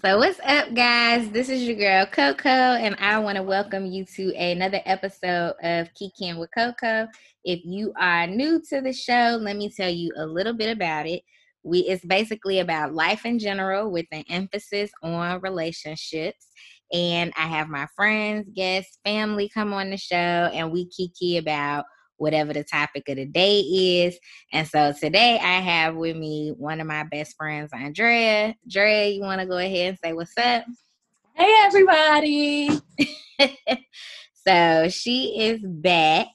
So, what's up, guys? This is your girl Coco, and I want to welcome you to another episode of Kikiing with Coco. If you are new to the show, let me tell you a little bit about it. We it's basically about life in general with an emphasis on relationships. And I have my friends, guests, family come on the show, and we kiki about whatever the topic of the day is. And so today I have with me one of my best friends, Andrea. Andrea, you want to go ahead and say what's up? Hey, everybody. so she is back.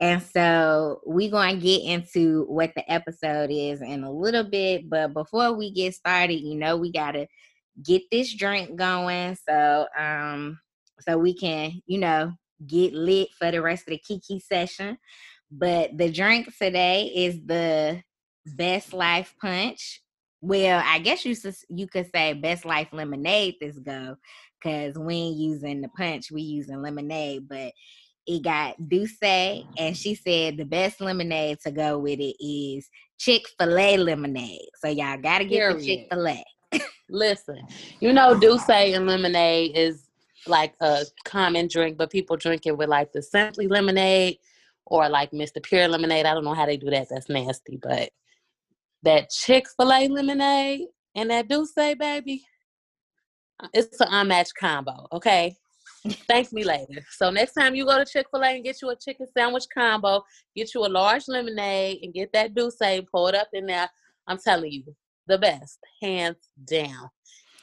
And so we're going to get into what the episode is in a little bit. But before we get started, you know, we got to get this drink going. So, um, so we can, you know, get lit for the rest of the Kiki session. But the drink today is the Best Life Punch. Well, I guess you you could say Best Life Lemonade this go, cause we ain't using the punch, we using lemonade. But it got D'ussé, and she said the best lemonade to go with it is Chick Fil A lemonade. So y'all gotta get Period. the Chick Fil A. Listen, you know D'ussé and lemonade is like a common drink, but people drink it with like the Simply lemonade or like Mr. Pure lemonade. I don't know how they do that. That's nasty. But that Chick fil A lemonade and that D'ussé, baby, uh, it's an unmatched combo. Okay. Thank me later. So next time you go to Chick Fil A and get you a chicken sandwich combo, get you a large lemonade and get that D'ussé, pour it up in there. I'm telling you, the best, hands down.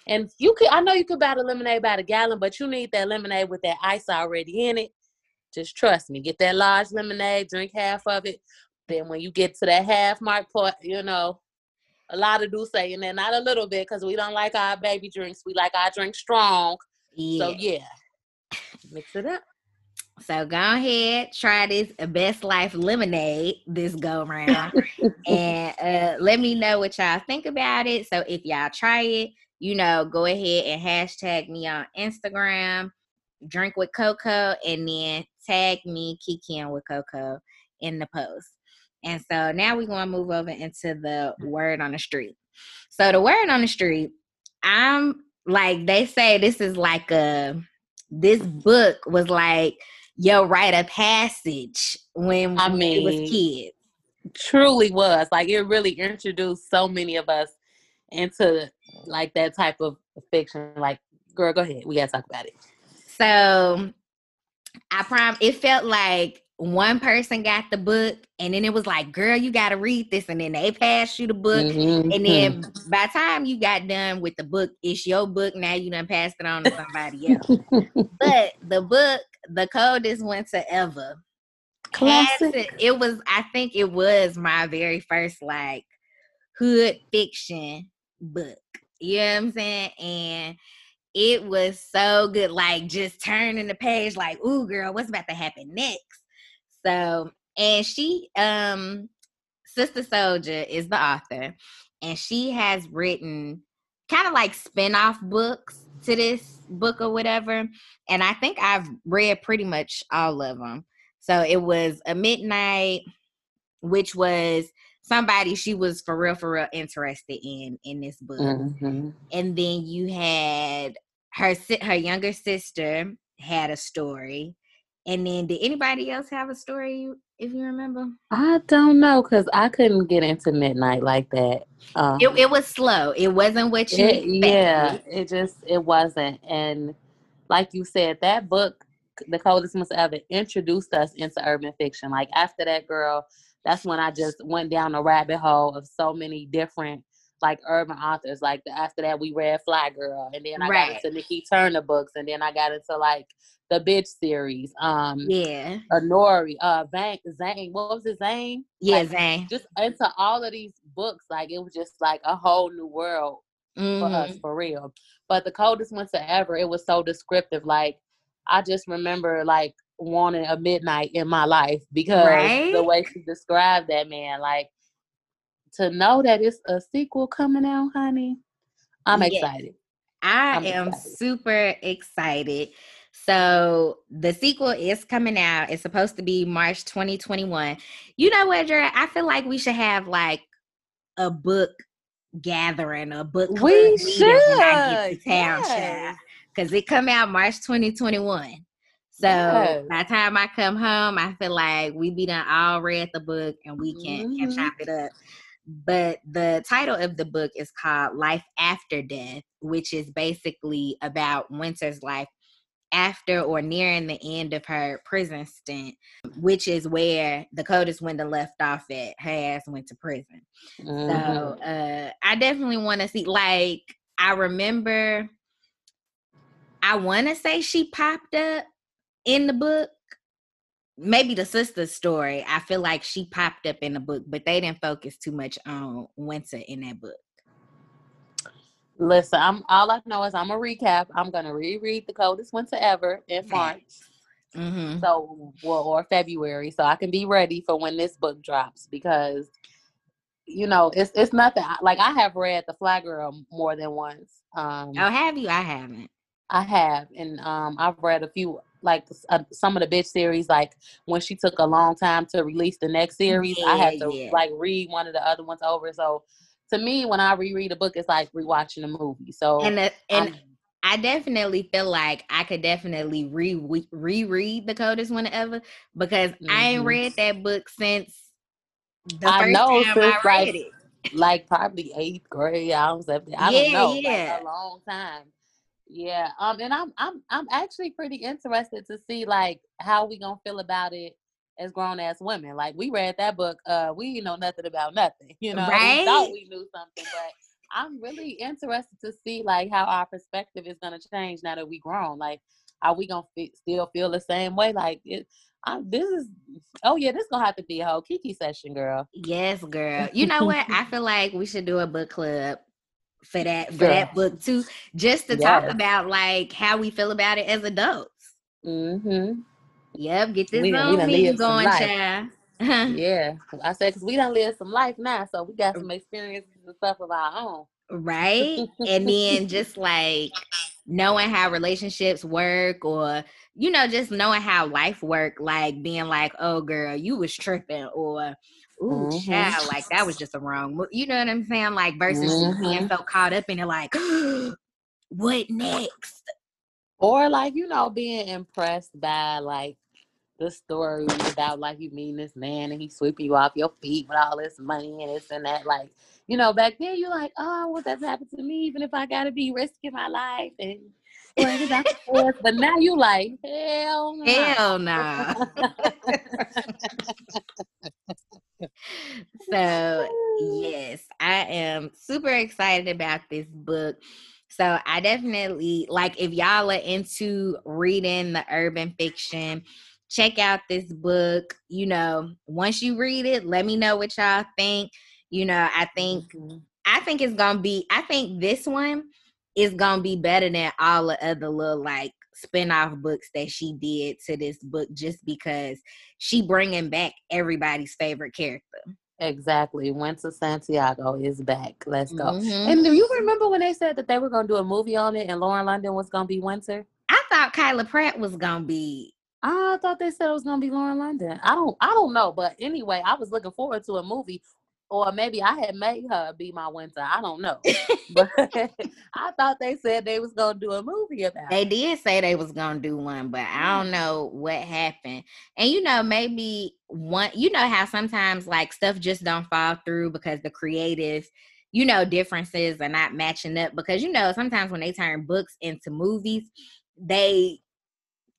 And you could, I know you could buy the lemonade by the gallon, but you need that lemonade with that ice already in it. Just trust me. Get that large lemonade, drink half of it. Then when you get to that half mark point, you know, a lot of D'ussé, and then not a little bit, because we don't like our baby drinks. We like our drink strong. Yeah. So yeah, mix it up. So go ahead, try this Best Life lemonade this go round, and uh, let me know what y'all think about it. So if y'all try it, you know, go ahead and hashtag me on Instagram drink with Coco, and then tag me Kikiing with Coco in the post. And so now we're going to move over into the mm. word on the street. So the word on the street, I'm like they say this is like a this book was like your rite of passage when I mean, we was kids. Truly was like it really introduced so many of us into like that type of fiction. Like, girl, go ahead, we gotta talk about it. So I prom it felt like one person got the book and then it was like, girl, you gotta read this, and then they passed you the book. Mm-hmm. And then by the time you got done with the book, it's your book. Now you done passed it on to somebody else. but the book, the coldest winter ever. Classic. it was, I think it was my very first like hood fiction book. You know what I'm saying? And it was so good. Like just turning the page, like, ooh, girl, what's about to happen next? So, and she, um, Sister Souljah is the author, and she has written kind of like spin-off books to this book or whatever. And I think I've read pretty much all of them. So it was a midnight, which was somebody she was for real for real interested in in this book. Mm-hmm. and then you had her her younger sister had a story. And then did anybody else have a story if you remember? I don't know because i couldn't get into midnight like that. Um, it, it was slow. It wasn't what you it, yeah it just it wasn't. And like you said that book the coldest must ever introduced us into urban fiction. Like after that girl that's when I just went down a rabbit hole of so many different like urban authors. Like the, after that, we read Fly Girl, and then I right. got into Nikki Turner books, and then I got into like the Bitch series. Um, yeah, Noire, uh, Zane, Zane, what was his name? Yeah, like, Zane. Just into all of these books, like it was just like a whole new world mm-hmm. for us, mm-hmm. for real. But the coldest winter ever, it was so descriptive. Like I just remember like wanting a midnight in my life because right? the way she described that man, like to know that it's a sequel coming out, honey. I'm yes. excited. I I'm am excited. super excited. So the sequel is coming out. It's supposed to be March 2021. You know what, Jared? I feel like we should have like a book gathering a book club we should. when I get to town, yes. Because it come out March 2021. So yes. by the time I come home, I feel like we be done all read the book and we can, mm-hmm. can chop it up. But the title of the book is called Life After Death, which is basically about Winter's life after or nearing the end of her prison stint, which is where Dakota Swindle left off at. Her ass went to prison. Mm-hmm. So uh, I definitely want to see, like, I remember, I want to say she popped up in the book. Maybe the sister's story. I feel like she popped up in the book, but they didn't focus too much on Winter in that book. Listen, I'm all I know is I'm gonna recap. I'm gonna reread the coldest winter ever in March. Mm-hmm. So well, or February, so I can be ready for when this book drops because you know it's it's nothing like I have read the Fly Girl more than once. Um, oh, have you? I haven't. I have, and um, I've read a few like uh, some of the bitch series. Like when she took a long time to release the next series, yeah, I had to yeah. like read one of the other ones over. So to me, when I reread a book, it's like rewatching a movie. So and the, and. I'm, I definitely feel like I could definitely re reread the coldest one ever because mm-hmm. I ain't read that book since the I first know, time I read like, it. Like probably eighth grade. I don't, I don't know. Yeah. Like a long time. Yeah. Um. And I'm I'm I'm actually pretty interested to see like how we gonna feel about it as grown ass women. Like we read that book, uh, we know nothing about nothing. You know, right? we thought we knew something, but I'm really interested to see like how our perspective is gonna change now that we grown. Like, are we gonna f- still feel the same way? Like, it, I, this is oh yeah, this gonna have to be a whole Kiki session, girl. Yes, girl. You know what? I feel like we should do a book club for that for that book too, just to yes. talk about like how we feel about it as adults. Mm-hmm. Yep, get this we, me going, child. yeah, I said because we don't live some life now, so we got some experiences and stuff of our own. Right, and then just like knowing how relationships work, or you know, just knowing how life work, like being like, "Oh, girl, you was tripping," or ooh, mm-hmm. child, like that was just a wrong. You know what I'm saying? Like versus mm-hmm. being so caught up in it, like, what next? Or like, you know, being impressed by like the story about like you meeting this man and he sweeping you off your feet with all this money and this and that. Like, you know, back then you're like, oh, what that's happened to me, even if I gotta be risking my life and but now you like, hell no. Hell no. so yes, I am super excited about this book. So I definitely like if y'all are into reading the urban fiction, check out this book. You know, once you read it, let me know what y'all think. You know, I think mm-hmm. I think it's gonna be. I think this one is gonna be better than all the other little like spin-off books that she did to this book just because she bringing back everybody's favorite character Exactly. Winter Santiago is back. Let's go. Mm-hmm. And do you remember when they said that they were going to do a movie on it and Lauren London was going to be Winter? I thought Kyla Pratt was going to be. I thought they said it was going to be Lauren London. I don't. I don't know, but anyway, I was looking forward to a movie or maybe I had made her be my winter. I don't know, but I thought they said they was gonna do a movie about. They it. did say they was gonna do one, but I don't know what happened. And you know, maybe one. You know how sometimes like stuff just don't fall through because the creative, you know, differences are not matching up. Because you know, sometimes when they turn books into movies, they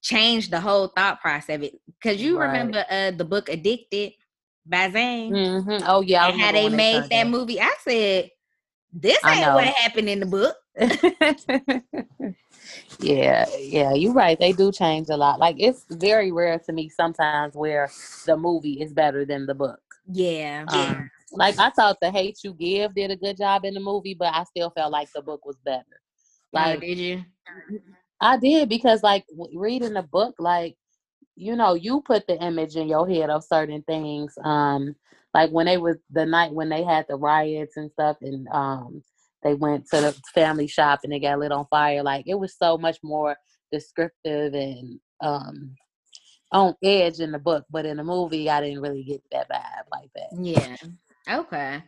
change the whole thought process of it. Because you right. remember uh, the book Addicted by Zane. Mm-hmm. Oh yeah, and how they made that, that movie. I said, "This ain't what happened in the book." yeah, yeah, you're right. They do change a lot. Like it's very rare to me sometimes where the movie is better than the book. Yeah, um, yeah. Like I thought the Hate You Give did a good job in the movie, but I still felt like the book was better. Oh, like, oh, did you? I did because like reading the book, like you know, you put the image in your head of certain things. Um, like when they was the night when they had the riots and stuff, and um, they went to the family shop and they got lit on fire. Like it was so much more descriptive and um on edge in the book, but in the movie, I didn't really get that vibe like that. Yeah. Okay.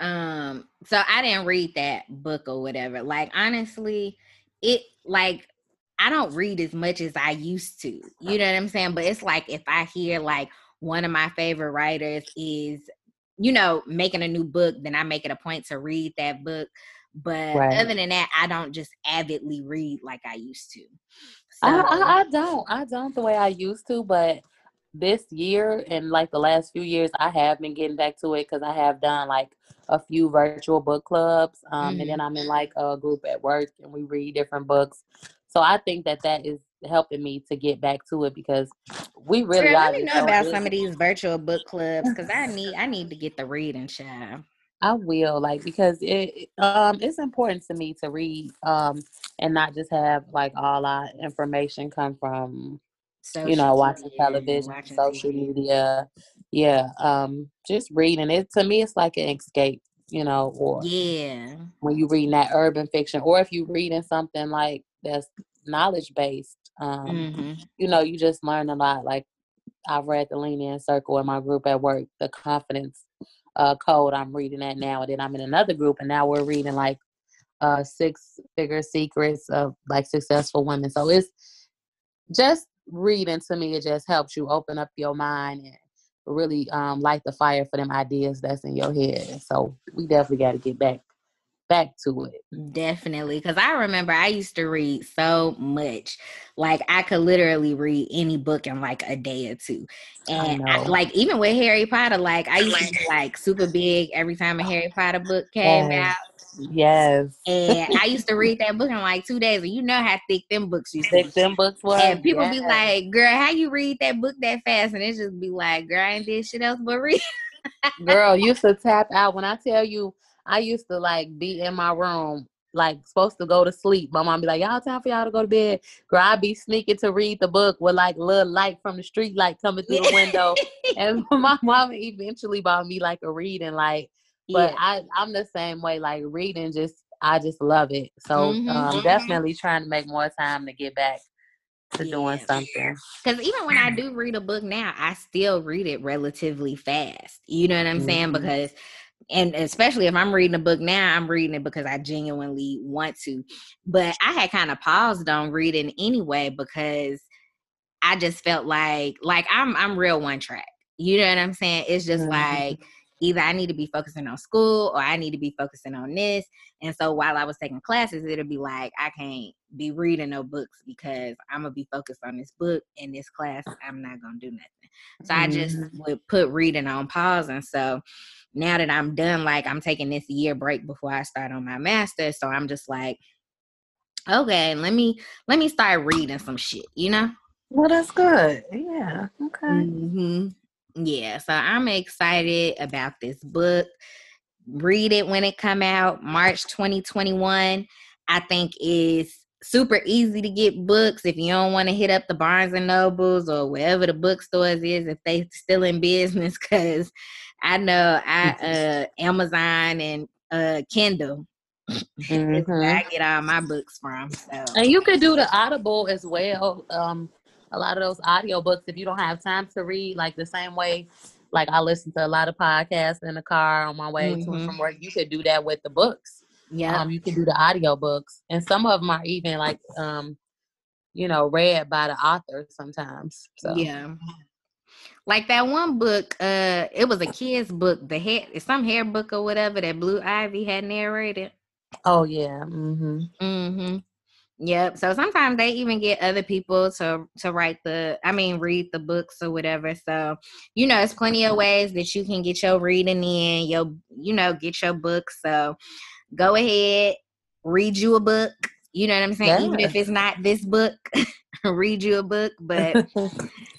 Um, so I didn't read that book or whatever. Like honestly, it like I don't read as much as I used to. You know what I'm saying? But it's like if I hear like one of my favorite writers is, you know, making a new book, then I make it a point to read that book. But right. other than that, I don't just avidly read like I used to. So, I, I, I don't. I don't the way I used to, but this year and like the last few years, I have been getting back to it because I have done like a few virtual book clubs, um, mm-hmm. and then I'm in like a group at work and we read different books. So I think that that is helping me to get back to it because we really Girl, let me know about some of these virtual book clubs because I need I need to get the reading child. I will like because it um it's important to me to read um and not just have like all our information come from social you know watching media, television, watching social TV. media. Yeah, um just reading it to me it's like an escape, you know, or yeah. When you reading that urban fiction or if you reading something like that's knowledge based. Um, mm-hmm. You know, you just learn a lot. Like I've read the Lean In Circle in my group at work, the confidence uh, code. I'm reading that now, and then I'm in another group, and now we're reading like uh, six figure secrets of like successful women. So it's just reading to me. It just helps you open up your mind and really um, light the fire for them ideas that's in your head. So we definitely got to get back back to it. Definitely. Cause I remember I used to read so much. Like I could literally read any book in like a day or two. And I I, like even with Harry Potter, like I used to be like super big every time a Harry Potter book came yes. out. Yes. And I used to read that book in like two days, and you know how thick them books used thick to be. them books were. And people yes. be like, "Girl, how you read that book that fast?" And it just be like, "Girl, I ain't did shit else but read." Girl, used to tap out when I tell you I used to like be in my room, like supposed to go to sleep. My mom be like, "Y'all time for y'all to go to bed." Girl, I be sneaking to read the book with like little light from the street light coming through the window, and my mom eventually bought me like a reading light. But yeah. I, I'm the same way. Like reading, just I just love it. So mm-hmm. um, mm-hmm. definitely trying to make more time to get back to yeah. doing something. Because even when I do read a book now, I still read it relatively fast. You know what I'm mm-hmm. saying? Because and especially if I'm reading a book now, I'm reading it because I genuinely want to. But I had kind of paused on reading anyway because I just felt like like I'm I'm real one track. You know what I'm saying? It's just mm-hmm. like either I need to be focusing on school or I need to be focusing on this. And so while I was taking classes, it'll be like I can't be reading no books because I'm gonna be focused on this book and this class. I'm not gonna do nothing. So mm-hmm. I just mm-hmm. would put reading on pause. And so now that I'm done, like I'm taking this year break before I start on my master. So I'm just like, okay, let me let me start reading some shit, you know? Well, that's good. Yeah. Okay. Mm-hmm. Yeah. So I'm excited about this book. Read it when it come out, March 2021. I think is super easy to get books if you don't want to hit up the Barnes and Nobles or wherever the bookstores is if they still in business because I know I uh Amazon and uh Kindle. Mm-hmm. I get all my books from. So. And you could do the Audible as well. Um, a lot of those audio books if you don't have time to read, like the same way. Like I listen to a lot of podcasts in the car on my way mm-hmm. to and mm-hmm. from work. You could do that with the books. Yeah. Um, you can do the audio books, and some of them are even like um, you know, read by the author sometimes. So yeah. Like that one book, uh, it was a kid's book, the hair, some hair book or whatever that Blue Ivy had narrated. Oh yeah. Mm-hmm. Mm-hmm. Yep. So sometimes they even get other people to to write the, I mean, read the books or whatever. So you know, it's plenty of ways that you can get your reading in, your, you know, get your book. So go ahead, read you a book. You know what I'm saying? Yeah. Even if it's not this book, read you a book. But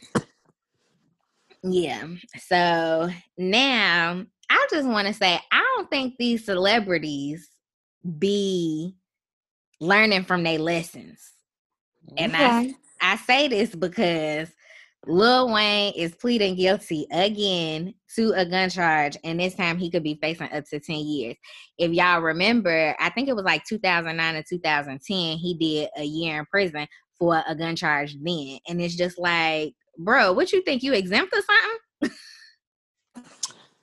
Yeah. So now I just want to say I don't think these celebrities be learning from their lessons. Okay. And I I say this because Lil Wayne is pleading guilty again to a gun charge, and this time he could be facing up to 10 years. If y'all remember, I think it was like 2009 or 2010, he did a year in prison for a gun charge then. And it's just like, bro, what you think? You exempt or something?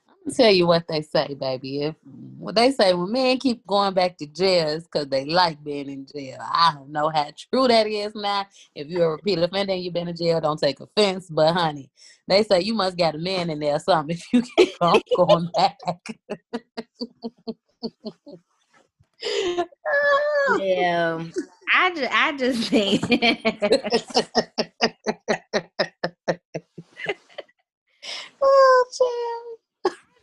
I'm gonna tell you what they say, baby. If what they say when men keep going back to jail because they like being in jail. I don't know how true that is now. If you're a repeat offender and you've been in jail, don't take offense. But honey, they say you must got a man in there or something if you keep on going back. yeah, I just I just think. oh, child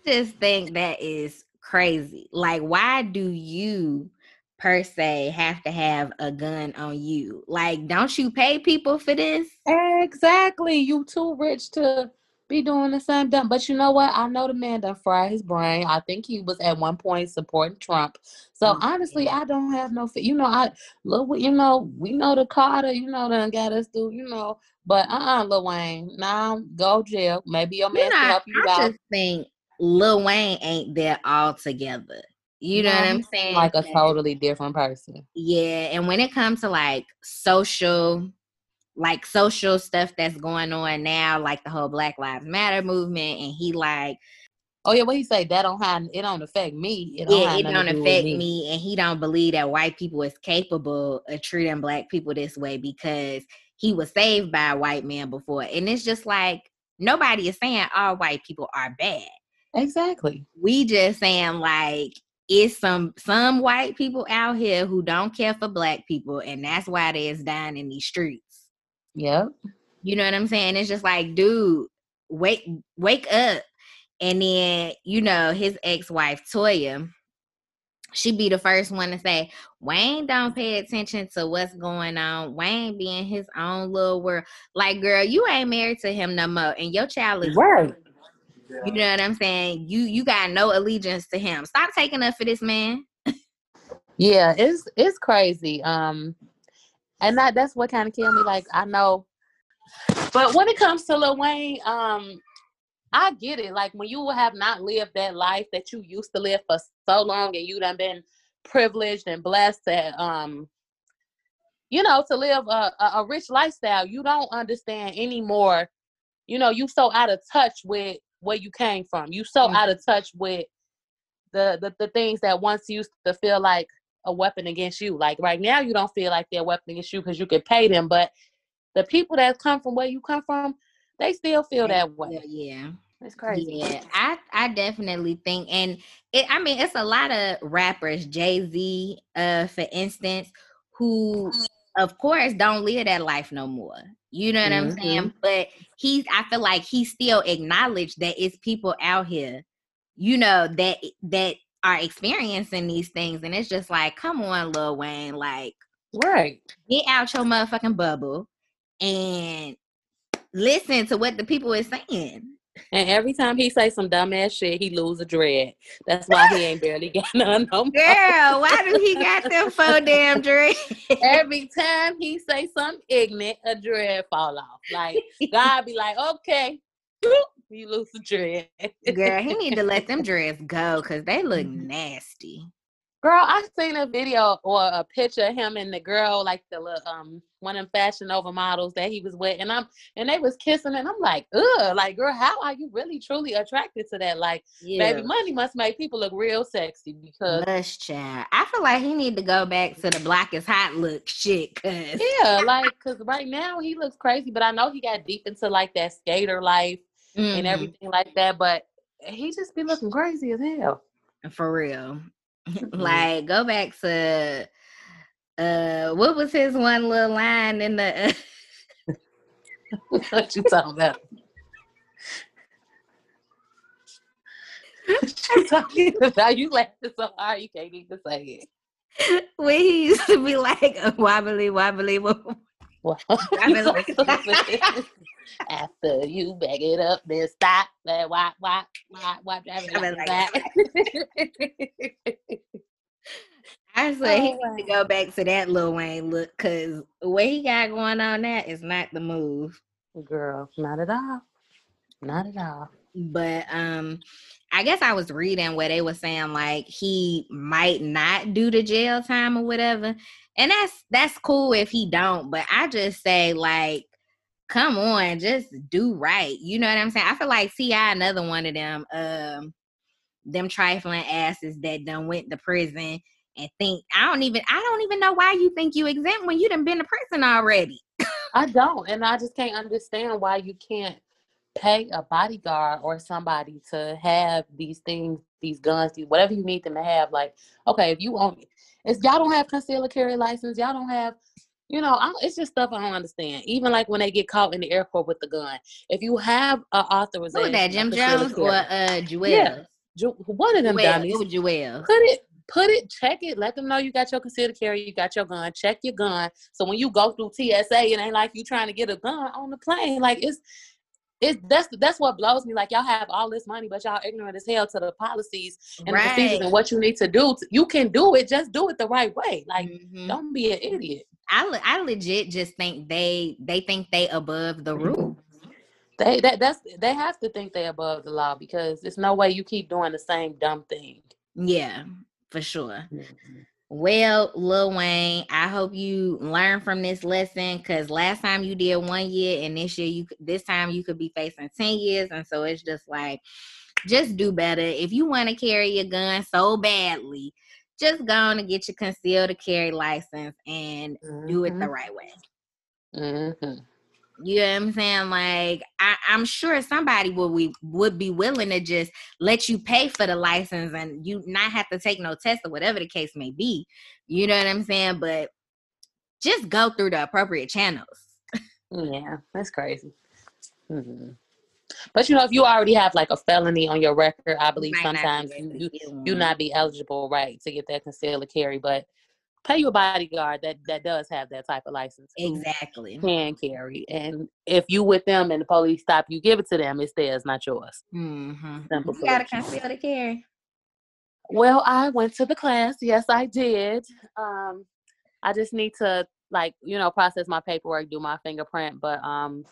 just think that is crazy. Like, why do you per se have to have a gun on you? Like, don't you pay people for this? Exactly. You too rich to be doing the same thing. But you know what? I know the man done fry his brain. I think he was at one point supporting Trump. So mm-hmm. honestly, I don't have no. You know, I look. You know, we know the Carter. You know, done got us through. You know, but uh, uh-uh, Lil Wayne. Now go jail. Maybe your man can help you I out. I just think Lil Wayne ain't there all together. You know what I'm saying? Like a totally different person. Yeah. And when it comes to like social, like social stuff that's going on now, like the whole Black Lives Matter movement, and he like Oh yeah, what he say? That don't have it don't affect me. It don't yeah, it don't affect me. me. and he don't believe that white people is capable of treating black people this way because he was saved by a white man before. And it's just like nobody is saying all white people are bad. Exactly. We just saying like it's some some white people out here who don't care for black people, and that's why they're dying in these streets. Yep. You know what I'm saying? It's just like, dude, wake wake up. And then, you know, his ex-wife Toya, she be the first one to say, Wayne don't pay attention to what's going on. Wayne be in his own little world. Like, girl, you ain't married to him no more. And your child is right. You know what I'm saying? You you got no allegiance to him. Stop taking up for this man. yeah, it's it's crazy. Um and that that's what kind of killed me. Like I know but when it comes to Lil Wayne, um, I get it. Like when you have not lived that life that you used to live for so long and you done been privileged and blessed to um you know to live a, a rich lifestyle you don't understand anymore you know you so out of touch with where you came from. You so mm-hmm. out of touch with the, the the things that once used to feel like a weapon against you. Like right now, you don't feel like they're a weapon against you because you can pay them. But the people that come from where you come from, they still feel that way. Yeah. It's crazy. Yeah, I I definitely think, and it. I mean, it's a lot of rappers, Jay Z, uh, for instance, who, of course, don't live that life no more. You know what mm-hmm. I'm saying? But he's I feel like he still acknowledged that it's people out here, you know, that that are experiencing these things. And it's just like, come on, Lil Wayne, like right. Get out your motherfucking bubble and listen to what the people is saying. And every time he say some dumbass shit, he lose a dread. That's why he ain't barely got none no more. Girl, why do he got them four damn dread? every time he say something ignorant, a dread fall off. Like God be like, okay, you lose a dread. Girl, he need to let them dreads go because they look mm-hmm. nasty. Girl, I seen a video or a picture of him and the girl, like the little um one of them fashion over models that he was with, and I'm and they was kissing, and I'm like, ugh, like girl, how are you really truly attracted to that? Like, yeah. baby, money must make people look real sexy because Lush child. I feel like he need to go back to the Block Is Hot look shit, cause yeah, like cause right now he looks crazy, but I know he got deep into like that skater life mm-hmm. and everything like that, but he just be looking crazy as hell. For real. Mm-hmm. like go back to uh what was his one little line in the uh... what you talking about? you talking about? You laughing so hard you can't even say it. When he used to be like a wobbly wobbly wobbly. After you back it up, then stop. Then why, why, why, why driving like that? I said oh, he wow. need to go back to that Lil Wayne look because what he got going on there is not the move. Girl, not at all. Not at all. But um, I guess I was reading where they were saying like he might not do the jail time or whatever. And that's that's cool if he don't, but I just say like come on, just do right. You know what I'm saying? I feel like T.I. another one of them. Um, them trifling asses that done went to prison and think I don't even I don't even know why you think you exempt when you done been to prison already. I don't, and I just can't understand why you can't pay a bodyguard or somebody to have these things, these guns, these, whatever you need them to have. Like, okay, if you own, if y'all don't have concealed carry license, y'all don't have, you know, I, it's just stuff I don't understand. Even like when they get caught in the airport with the gun, if you have an authorization, who that Jim Jones or uh Juelz? Yeah. Ju- one of them Juelz, dummies. it was Juelz. Put it, put it, check it. Let them know you got your concealed carry, you got your gun. Check your gun. So when you go through TSA, it ain't like you trying to get a gun on the plane. Like it's it's that's that's what blows me. Like y'all have all this money, but y'all ignorant as hell to the policies and Right. the procedures and what you need to do. To, you can do it, just do it the right way. Like Mhm. don't be an idiot. I I legit just think they they think they above the mm-hmm. rule. They that that's they have to think they above the law because there's no way you keep doing the same dumb thing. Yeah, for sure. Mm-hmm. Well, Lil Wayne, I hope you learn from this lesson because last time you did one year and this year you this time you could be facing 10 years. And so it's just like just do better. If you want to carry your gun so badly, just go on and get your concealed carry license and do it the right way. Mm-hmm. You know what I'm saying? Like I, I'm sure somebody would we would be willing to just let you pay for the license and you not have to take no test or whatever the case may be. You know what I'm saying? But just go through the appropriate channels. Yeah, that's crazy. hmm But you know, if you already have like a felony on your record, I believe Might not be sometimes you you, you not be eligible, right, to get that concealed carry. But pay you a bodyguard that that does have that type of license. exactly. Can carry, and if you with them and the police stop you, give it to them. It's theirs, not yours. Mm-hmm. Simple You gotta solution. conceal the carry. Well, I went to the class. Yes, I did. Um, I just need to like you know process my paperwork, do my fingerprint. But um,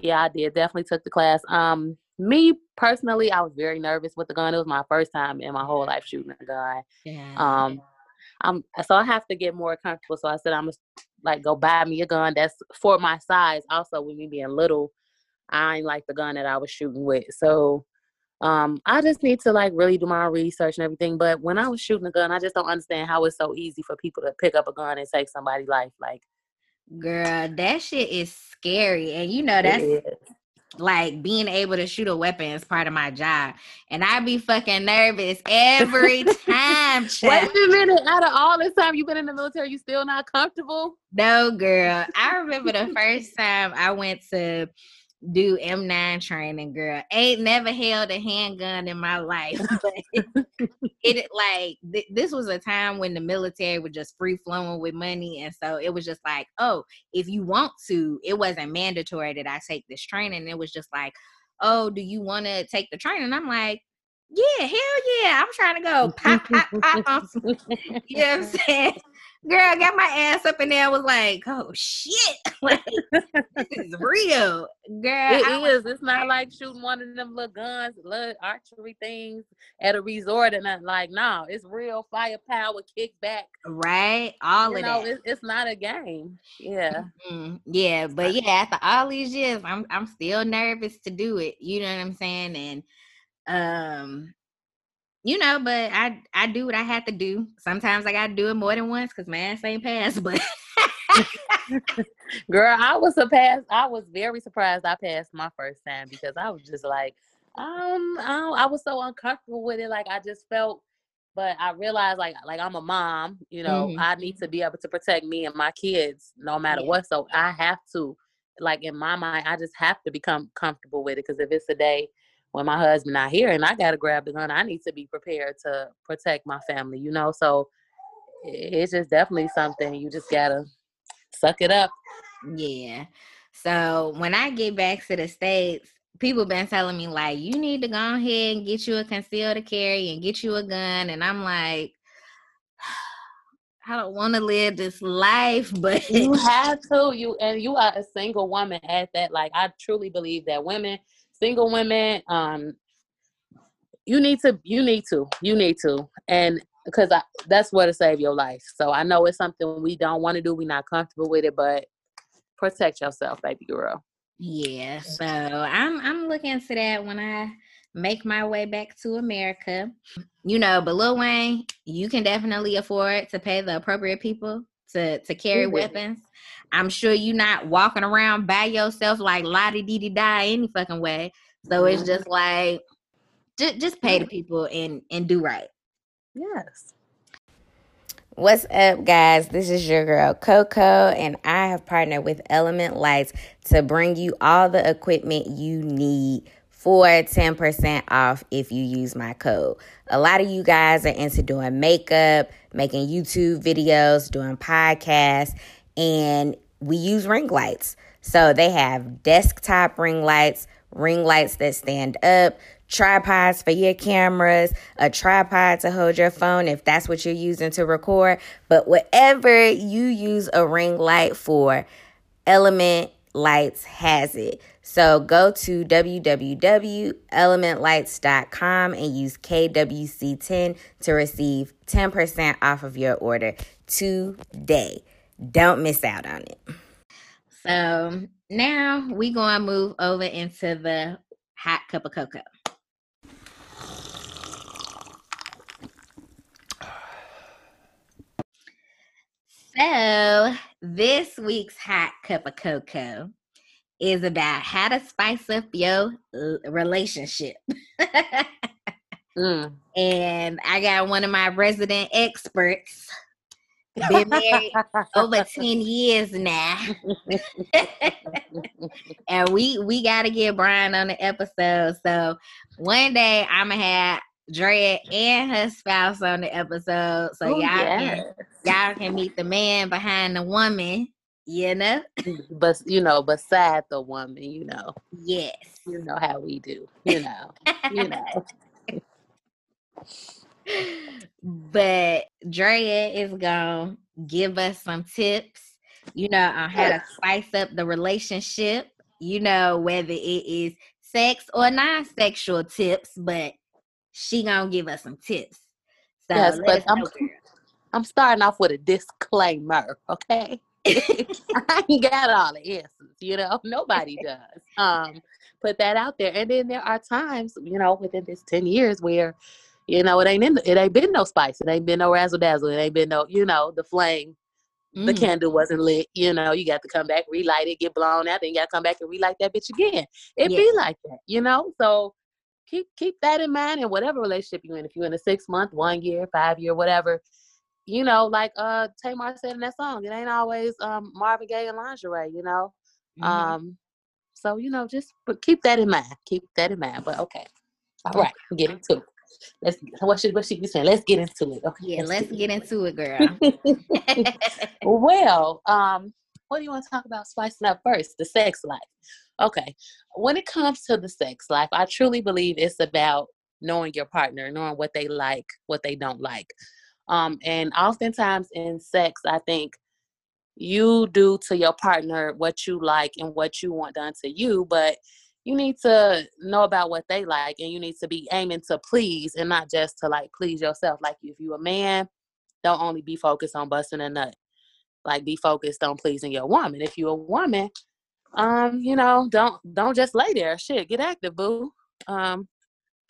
yeah, I did. Definitely took the class. Um, me personally, I was very nervous with the gun. It was my first time in my whole life shooting a gun. Yeah. Um, I'm so I have to get more comfortable. So I said I'm gonna like go buy me a gun that's for my size. Also, with me being little, I ain't like the gun that I was shooting with. So um, I just need to like really do my research and everything. But when I was shooting a gun, I just don't understand how it's so easy for people to pick up a gun and take somebody's life. Like Girl, that shit is scary. And you know that's like being able to shoot a weapon is part of my job. And I be fucking nervous every time. Wait a minute! Out of all this time you've been in the military, you still not comfortable? No, girl. I remember the first time I went to do M9 training, girl. Ain't never held a handgun in my life. But it like th- this was a time when the military was just free flowing with money. And so it was just like, oh, if you want to, it wasn't mandatory that I take this training. It was just like, oh, do you want to take the training? I'm like, yeah, hell yeah. I'm trying to go pop, pop, pop you know what I'm saying? Girl, I got my ass up in there. I was like, oh shit. like, this is real. Girl, It I was. It's not like shooting one of them little guns, little archery things at a resort and nothing. Like, no, it's real firepower, kickback. right. All You of know, that. it's, it's not a game. Yeah. Mm, yeah, but yeah, after all these years, I'm I'm still nervous to do it. You know what I'm saying? And um, you know, but I I do what I have to do. Sometimes I gotta do it more than once because my ass ain't passed. But Girl, I was surprised. I was very surprised I passed my first time because I was just like, um, I, don't- I was so uncomfortable with it. Like I just felt, but I realized like like I'm a mom. You know, Mhm. I need to be able to protect me and my kids no matter Yeah. what. So I have to, like in my mind, I just have to become comfortable with it because if it's a day when my husband not here and I gotta grab the gun, I need to be prepared to protect my family. You know, so it's just definitely something you just gotta suck it up. Yeah. So when I get back to the States, people been telling me like you need to go ahead and get you a concealed carry and get you a gun. And I'm like, I don't want to live this life, but you have to you and you are a single woman at that like i truly believe that women single women um you need to you need to you need to and because I, that's what to save your life so i know it's something we don't want to do we're not comfortable with it but protect yourself baby girl yeah. So I'm I'm looking to that when I make my way back to America. You know, but Lil Wayne, you can definitely afford to pay the appropriate people to to carry weapons. I'm sure you're not walking around by yourself like lottie dee dee die any fucking way. So it's mm-hmm. just like just just pay the people and and do right. Yes. What's up, guys? This is your girl Coco, and I have partnered with Element Lights to bring you all the equipment you need for 10% off if you use my code. A lot of you guys are into doing makeup, making YouTube videos, doing podcasts, and we use ring lights. So they have desktop ring lights, ring lights that stand up, tripods for your cameras, a tripod to hold your phone if that's what you're using to record. But whatever you use a ring light for, Element Lights has it. So go to www.elementlights.com and use KWC10 to receive 10% off of your order today. Don't miss out on it. So now we gonna move over into the hot cup of cocoa. So this week's hot cup of cocoa is about how to spice up your relationship. mm. And I got one of my resident experts been married over 10 years now. and we we gotta get Brian on the episode. So one day I'm gonna have Drea and her spouse on the episode. So Ooh, y'all yes. can y'all can meet the man behind the woman, you know? But you know, beside the woman, you know. Yes. You know how we do, you know. you know but Drea is gonna give us some tips, you know, on how to spice up the relationship, you know, whether it is sex or non-sexual tips, but she gonna give us some tips. So yes, but I'm, I'm starting off with a disclaimer, okay? I ain't got all the answers, you know. Nobody does. Um, put that out there. And then there are times, you know, within this 10 years where you know, it ain't in the, it ain't been no spice. It ain't been no razzle dazzle. It ain't been no, you know, the flame, mm. the candle wasn't lit. You know, you got to come back, relight it, get blown out, then you got to come back and relight that bitch again. It yeah. be like that, you know. So keep keep that in mind in whatever relationship you're in. If you're in a six month, one year, five year, whatever, you know, like uh Tamar said in that song, it ain't always um Marvin Gaye and lingerie, you know. Mm-hmm. Um, so you know, just but keep that in mind. Keep that in mind. But okay, all right, get into it let's what should what should be saying? Let's get into it. Okay. Yeah, let's, get into it, girl. well, um, what do you want to talk about spicing up first? The sex life. Okay. When it comes to the sex life, I truly believe it's about knowing your partner, knowing what they like, what they don't like. Um, and oftentimes in sex, I think you do to your partner what you like and what you want done to you, but you need to know about what they like and you need to be aiming to please and not just to like please yourself. Like if you a man, don't only be focused on busting a nut. Like be focused on pleasing your woman. If you a woman, um, you know, don't don't just lay there. Shit, get active, boo. Um,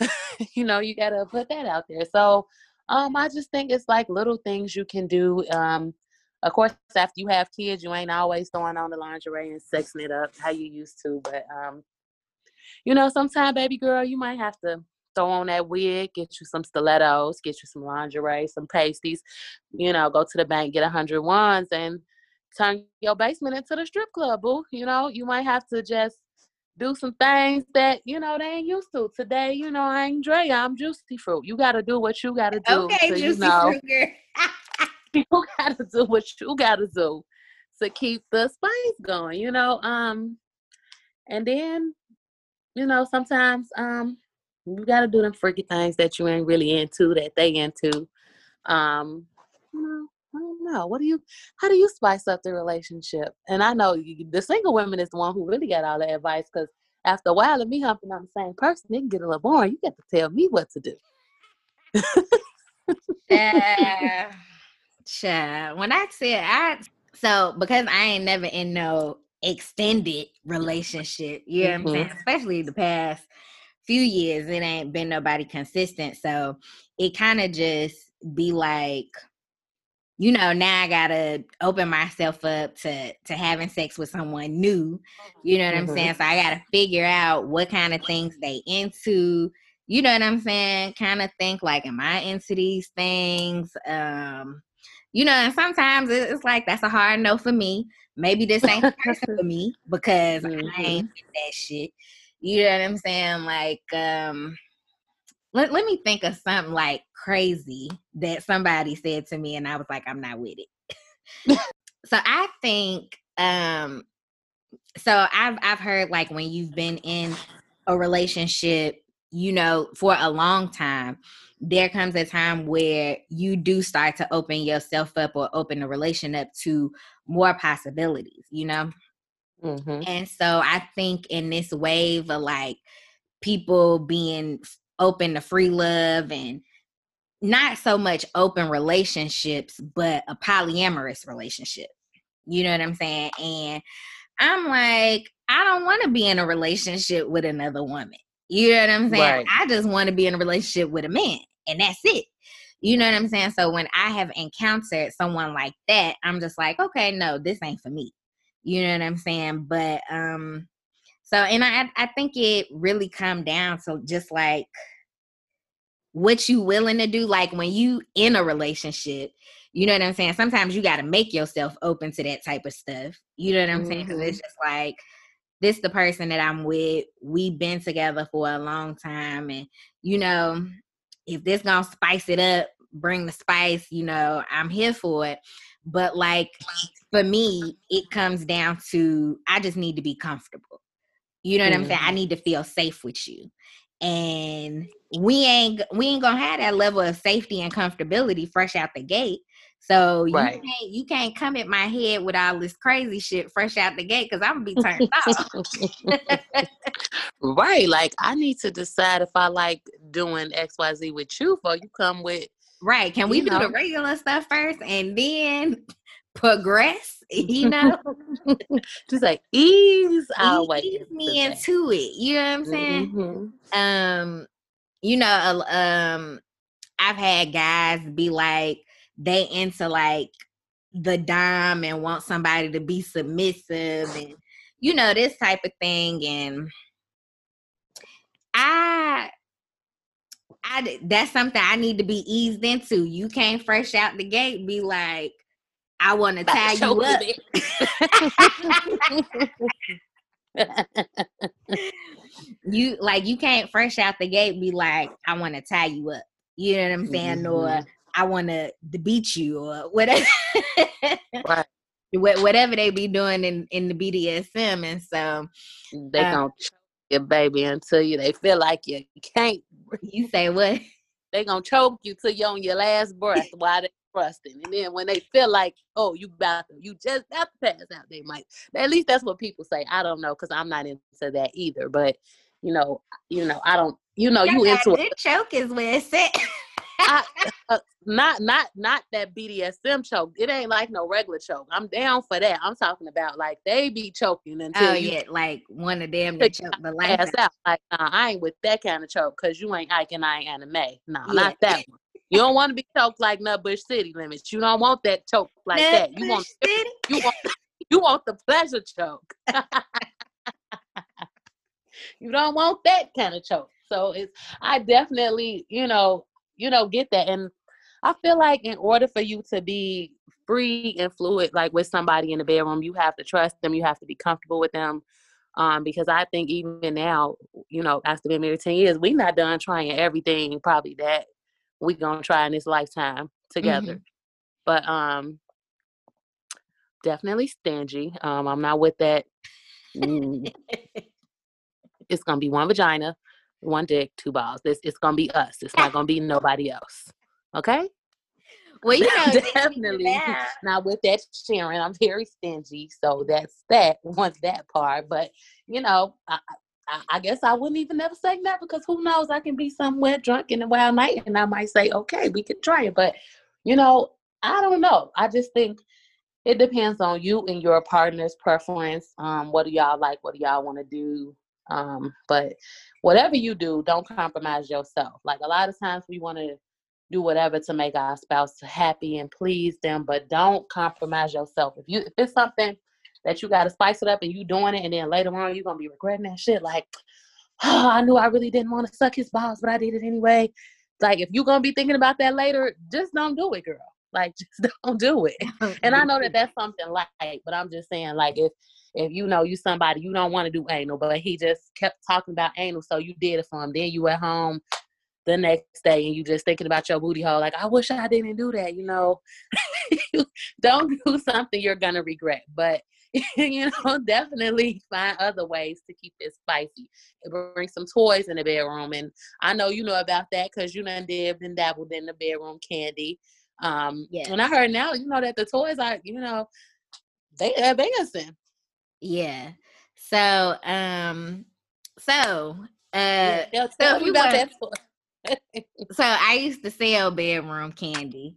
you know, you gotta put that out there. So um I just think it's like little things you can do. Um of course after you have kids you ain't always throwing on the lingerie and sexing it up how you used to, but um you know, sometimes, baby girl, you might have to throw on that wig, get you some stilettos, get you some lingerie, some pasties, you know, go to the bank, get a hundred ones and turn your basement into the strip club, boo. You know, you might have to just do some things that, you know, they ain't used to. Today, you know, I ain't Dre, I'm Juicy Fruit. You gotta do what you gotta do. Okay, to, Juicy you know, Fruit. you gotta do what you gotta do to keep the spice going, you know. Um and then you know, sometimes um you gotta do them freaky things that you ain't really into that they into. Um, you know, I don't know. What do you? How do you spice up the relationship? And I know you, the single women is the one who really got all the advice because after a while of me humping on the same person, it can get a little boring. You got to tell me what to do. yeah, child. When I said I, so because I ain't never in no extended relationship. You know mm-hmm. I'm saying? Mm-hmm. Especially the past few years it ain't been nobody consistent. So it kind of just be like, you know, now I gotta open myself up to to having sex with someone new. You know what mm-hmm. I'm saying? So I gotta figure out what kind of things they into. You know what I'm saying? Kind of think like, am I into these things? Um, you know, and sometimes it's like that's a hard no for me. Maybe this ain't the person for me because mm-hmm. I ain't that shit. You know what I'm saying? Like, um, let, let me think of something like crazy that somebody said to me and I was like, I'm not with it. so I think um so I've I've heard like when you've been in a relationship, you know, for a long time, there comes a time where you do start to open yourself up or open the relation up to more possibilities, you know? Mm-hmm. And so I think in this wave of like people being open to free love and not so much open relationships, but a polyamorous relationship. You know what I'm saying? And I'm like, I don't want to be in a relationship with another woman. You know what I'm saying? Right. I just want to be in a relationship with a man, and that's it. You know what I'm saying? So when I have encountered someone like that, I'm just like, okay, no, this ain't for me. You know what I'm saying? But um, so and I I think it really come down to just like what you willing to do. Like when you in a relationship, you know what I'm saying? Sometimes you got to make yourself open to that type of stuff. You know what I'm mm-hmm. saying? Because it's just like this the person that I'm with. We've been together for a long time, and you know, if this gonna spice it up, bring the spice. You know, I'm here for it. But like for me, it comes down to I just need to be comfortable. You know what mm-hmm. I'm saying? I mm-hmm. need to feel safe with you. And we ain't we ain't gonna have that level of safety and comfortability fresh out the gate. So you can't you can't come at my head with all this crazy shit fresh out the gate because I'm gonna be turned off. right. Like I need to decide if I like doing XYZ with you or you come with Right. Can we do know. the regular stuff first and then progress? You know? Just like ease our way. Ease me into it. You know what I'm saying? Mm-hmm. Um, you know, um, I've had guys be like, they into like the dime and want somebody to be submissive and you know this type of thing and i I that's something I need to be eased into. You can't fresh out the gate be like, I want to tie you up. you like you can't fresh out the gate be like, I want to tie you up. You know what I'm saying? Mm-hmm. Or I want to beat you or whatever. right. Whatever they be doing in, in the BDSM, and so they um, gonna choke your baby until you they feel like you can't You say what? They gonna choke you till you on your last breath while they trusting. And then when they feel like, oh, you about to, you just have to pass out, they might. At least that's what people say. I don't know because I'm not into that either. But you know, you know, I don't. You know, you into it. Choke is where it's at. I, uh, not not not that BDSM choke. It ain't like no regular choke. I'm down for that. I'm talking about like they be choking until oh yeah, like one of them that choke the life out. Like nah, I ain't with that kind of choke because you ain't Ike and I ain't Anna Mae. Nah, yeah. not that one. You don't want to be choked like Nutbush City limits. You don't want that choke like Nut that. You want City? you want you want the pleasure choke. you don't want that kind of choke. So it's I definitely, you know, you know, get that. And I feel like in order for you to be free and fluid, like with somebody in the bedroom, you have to trust them. You have to be comfortable with them. Um, because I think even now, you know, after being married 10 years, we're not done trying everything probably that we're gonna try in this lifetime together. Mm-hmm. But um definitely stingy. Um, I'm not with that. Mm. it's gonna be one vagina, one dick, two balls. This it's gonna be us. It's not gonna be nobody else. Okay. Well, you know, definitely Now with that sharing. I'm very stingy, so that's that. Once that part, but you know, I, I, I, guess I wouldn't even never say that because who knows? I can be somewhere drunk in the wild night, and I might say, okay, we could try it. But you know, I don't know. I just think it depends on you and your partner's preference. Um, what do y'all like? What do y'all want to do? Um, but whatever you do, don't compromise yourself. Like a lot of times we want to do whatever to make our spouse happy and please them, but don't compromise yourself. If you if it's something that you got to spice it up and you doing it, and then later on you're gonna be regretting that shit. Like, oh, I knew I really didn't want to suck his balls, but I did it anyway. Like, if you're gonna be thinking about that later, just don't do it, girl. Like, just don't do it. and I know that that's something like, but I'm just saying, like, if if you know you somebody you don't want to do anal, but he just kept talking about anal, so you did it for him. Then you at home the next day and you just thinking about your booty hole, like I wish I didn't do that. You know, don't do something you're gonna regret. But you know, definitely find other ways to keep it spicy. Bring some toys in the bedroom, and I know you know about that because you done dibbed and dabbled in the Bedroom Kandi. Um, yeah. And I heard now, you know that the toys are, you know, they are dancing. Yeah. So, um, so, uh, yeah, so me about that. so I used to sell Bedroom Kandi.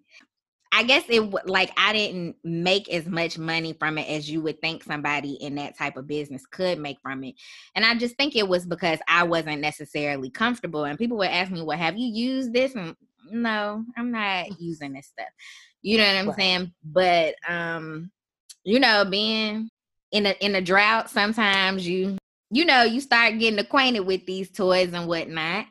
I guess it like I didn't make as much money from it as you would think somebody in that type of business could make from it. And I just think it was because I wasn't necessarily comfortable. And people would ask me, "Well, have you used this?" And no, I'm not using this stuff. You know what I'm right. saying? But um, you know, being in a in a drought, sometimes you you know you start getting acquainted with these toys and whatnot.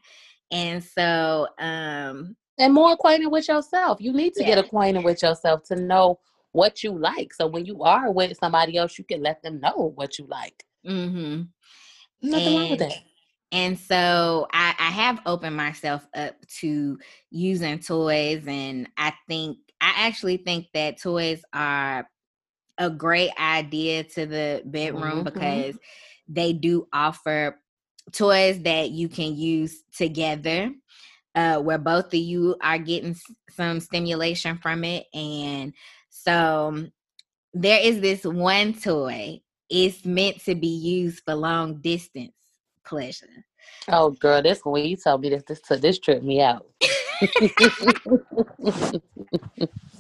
And so um and more acquainted with yourself. You need to yeah. get acquainted with yourself to know what you like. So when you are with somebody else, you can let them know what you like. Mm-hmm. Nothing and, wrong with that. And so I, I have opened myself up to using toys, and I think I actually think that toys are a great idea to the bedroom mm-hmm. because they do offer toys that you can use together uh, where both of you are getting some stimulation from it. And so there is this one toy. It's meant to be used for long distance pleasure. Oh, girl, this when you told me this, this this tripped me out.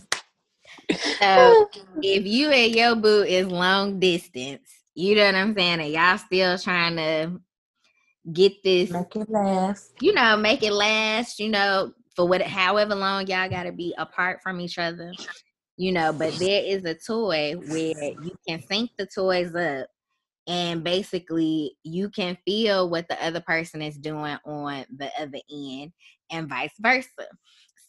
so if you and your boo is long distance, you know what I'm saying, and y'all still trying to get this make it last. You know, make it last, you know, for what however long y'all gotta be apart from each other. You know, but there is a toy where you can sync the toys up and basically you can feel what the other person is doing on the other end and vice versa.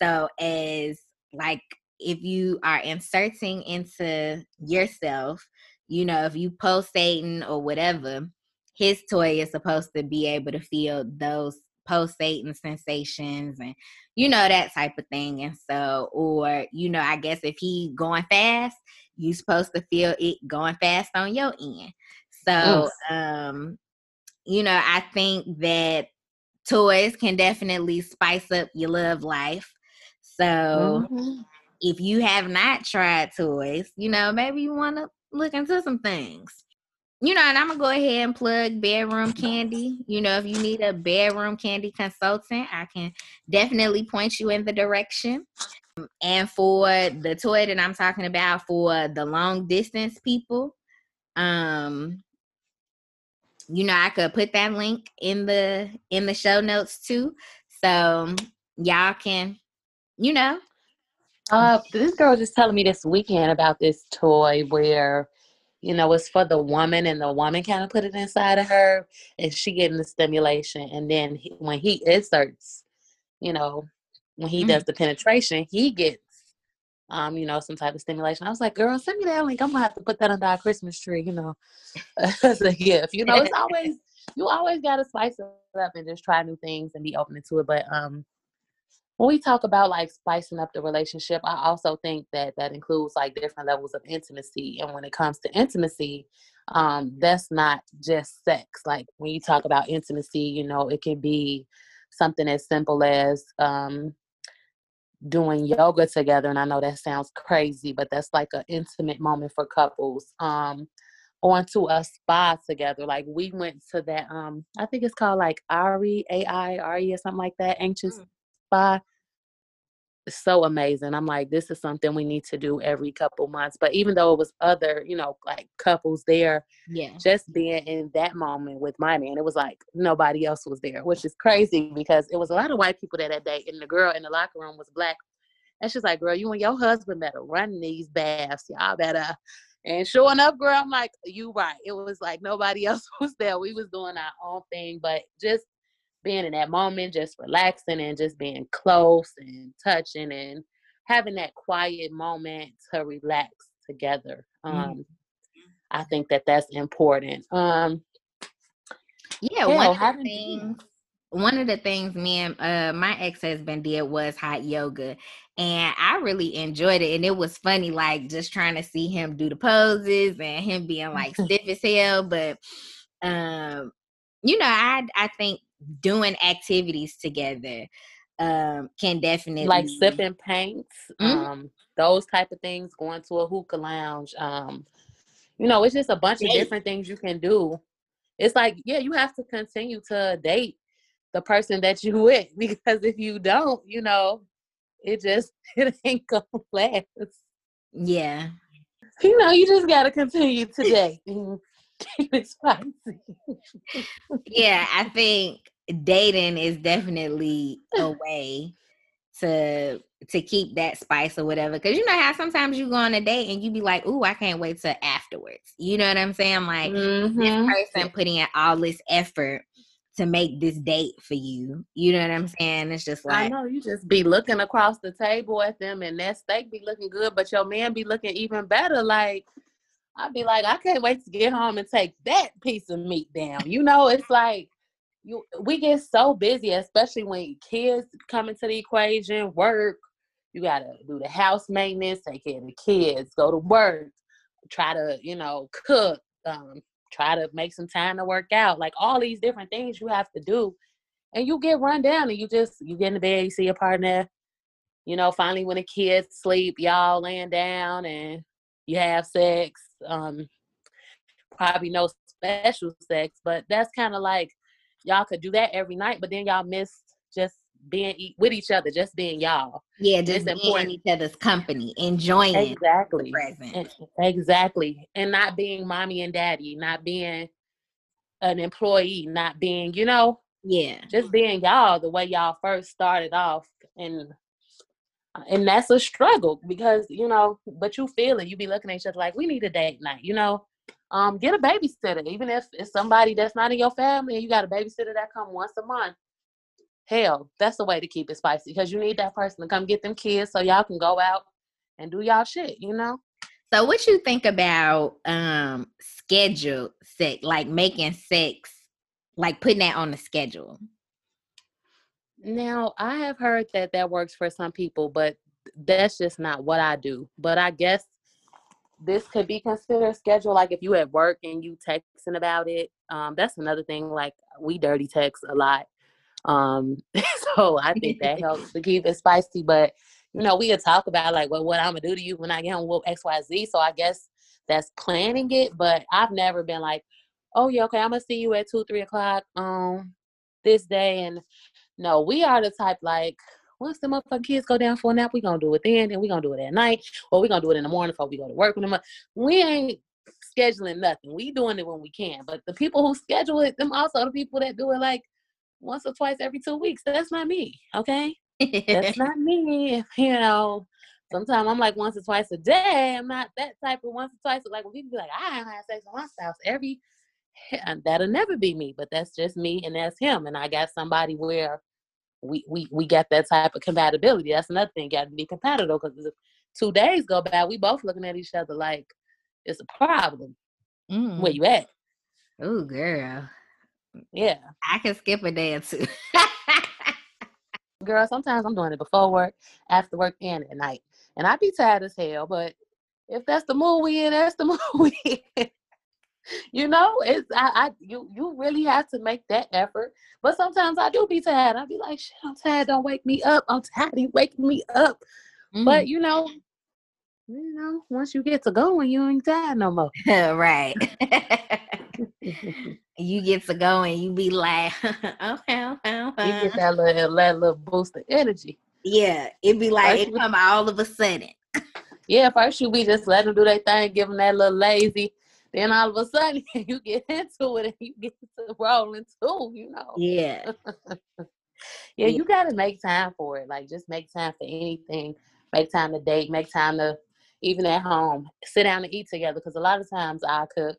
So as like if you are inserting into yourself, you know, if you pulsating or whatever, his toy is supposed to be able to feel those pulsating sensations and you know that type of thing and so or you know i guess if he going fast you supposed to feel it going fast on your end. So um you know i think that toys can definitely spice up your love life. So mm-hmm. If you have not tried toys you know maybe you want to look into some things you know, and I'm gonna go ahead and plug Bedroom Kandi. You know, if you need a Bedroom Kandi consultant, I can definitely point you in the direction. And for the toy that I'm talking about for the long distance people, um, you know, I could put that link in the in the show notes too. So y'all can, you know. Uh this girl was just telling me this weekend about this toy where you know, it's for the woman, and the woman kind of put it inside of her, and she getting the stimulation. And then he, when he inserts, you know, when he mm-hmm. does the penetration, he gets, um, you know, some type of stimulation. I was like, girl, send me that link. I'm gonna have to put that under our Christmas tree, you know, as a gift. You know, it's always you always gotta spice it up and just try new things and be open to it. But um, when we talk about like spicing up the relationship, I also think that that includes like different levels of intimacy. And when it comes to intimacy, um, that's not just sex. Like when you talk about intimacy, you know, it can be something as simple as um, doing yoga together. And I know that sounds crazy, but that's like an intimate moment for couples. Um, going to a spa together. Like we went to that um I think it's called like Aire A I R E or something like that, ancient mm spa. so amazing. I'm like, this is something we need to do every couple months. But even though it was other, you know, like couples there, yeah, just being in that moment with my man, it was like nobody else was there, which is crazy because it was a lot of white people there that day, and the girl in the locker room was black. And she's like, girl, you and your husband better run these baths. Y'all better. And sure enough, girl, I'm like, you right. It was like nobody else was there. We was doing our own thing, but just being in that moment, just relaxing and just being close and touching and having that quiet moment to relax together. Mm-hmm. Um, mm-hmm. I think that that's important. Um, yeah, one of the things. One of the things me and uh, my ex husband did was hot yoga, and I really enjoyed it. And it was funny, like just trying to see him do the poses and him being like stiff as hell. But um, you know, I I think doing activities together um can definitely like sipping paints mm-hmm. um those type of things going to a hookah lounge um you know it's just a bunch of different things you can do. It's like yeah you have to continue to date the person that you with because if you don't you know it just it ain't gonna last. Yeah. You know you just gotta continue to date keep it spicy. Yeah i think dating is definitely a way to to keep that spice or whatever. Cause you know how sometimes you go on a date and you be like, "Ooh, I can't wait till afterwards." You know what I'm saying? Like mm-hmm. this person putting in all this effort to make this date for you. You know what I'm saying? It's just like I know you just be looking across the table at them and that steak be looking good, but your man be looking even better. Like I'd be like, I can't wait to get home and take that piece of meat down. You know, it's like you we get so busy, especially when kids come into the equation, work. You gotta do the house maintenance, take care of the kids, go to work, try to, you know, cook, um, try to make some time to work out. Like all these different things you have to do. And you get run down and you just you get in the bed, you see your partner, you know, finally when the kids sleep, y'all laying down and you have sex. Um, probably no special sex, but that's kind of like y'all could do that every night, but then y'all miss just being with each other, just being y'all. Yeah, just being important. each other's company, enjoying exactly present. Exactly, and not being mommy and daddy, not being an employee, not being you know, yeah, just being y'all the way y'all first started off, and and that's a struggle because you know, but you feel it. You be looking at each other like we need a date night, you know um, get a babysitter. Even if it's somebody that's not in your family and you got a babysitter that come once a month. Hell, that's the way to keep it spicy because you need that person to come get them kids so y'all can go out and do y'all shit, you know? So what you think about um schedule sex, like making sex, like putting that on the schedule? Now, I have heard that that works for some people, but that's just not what I do. But I guess this could be considered schedule. Like if you at work and you texting about it, um, that's another thing. Like we dirty text a lot, um, so I think that helps to keep it spicy. But you know, we could talk about like what what I'm gonna do to you when I get home with X Y Z. So I guess that's planning it. But I've never been like, oh yeah, okay, I'm gonna see you at two three o'clock um this day. And no, we are the type like once the motherfucking kids go down for a nap, we gonna do it then, and we gonna do it at night, or we gonna do it in the morning before we go to work. With them. We ain't scheduling nothing. We doing it when we can. But the people who schedule it, them also the people that do it like once or twice every two weeks. That's not me. Okay, that's not me. You know. Sometimes I'm like once or twice a day. I'm not that type of once or twice. Like when people be like, I have sex with my spouse every, that'll never be me. But that's just me, and that's him. And I got somebody where we we we got that type of compatibility. That's another thing. Got to be compatible because if two days go by, we both looking at each other like it's a problem. Mm. Where you at? Oh, girl. Yeah, I can skip a day or two. girl, sometimes I'm doing it before work, after work, and at night, and I'd be tired as hell. But if that's the mood we in, that's the mood we in you know, it's I, I you you really have to make that effort. But sometimes I do be tired. I be like, shit, I'm tired. Don't wake me up. I'm tired. You waking me up. Mm-hmm. But you know, you know, once you get to going, you ain't tired no more. right. you get to go and you be like, okay, okay, okay. You get that little that little boost of energy. Yeah, it'd be like it come all of a sudden. yeah, first you be just let them do their thing, give them that little lazy. Then all of a sudden you get into it and you get to rolling too, you know. Yeah. yeah, you gotta make time for it. Like just make time for anything. Make time to date, make time to even at home, sit down and eat together. Because a lot of times I cook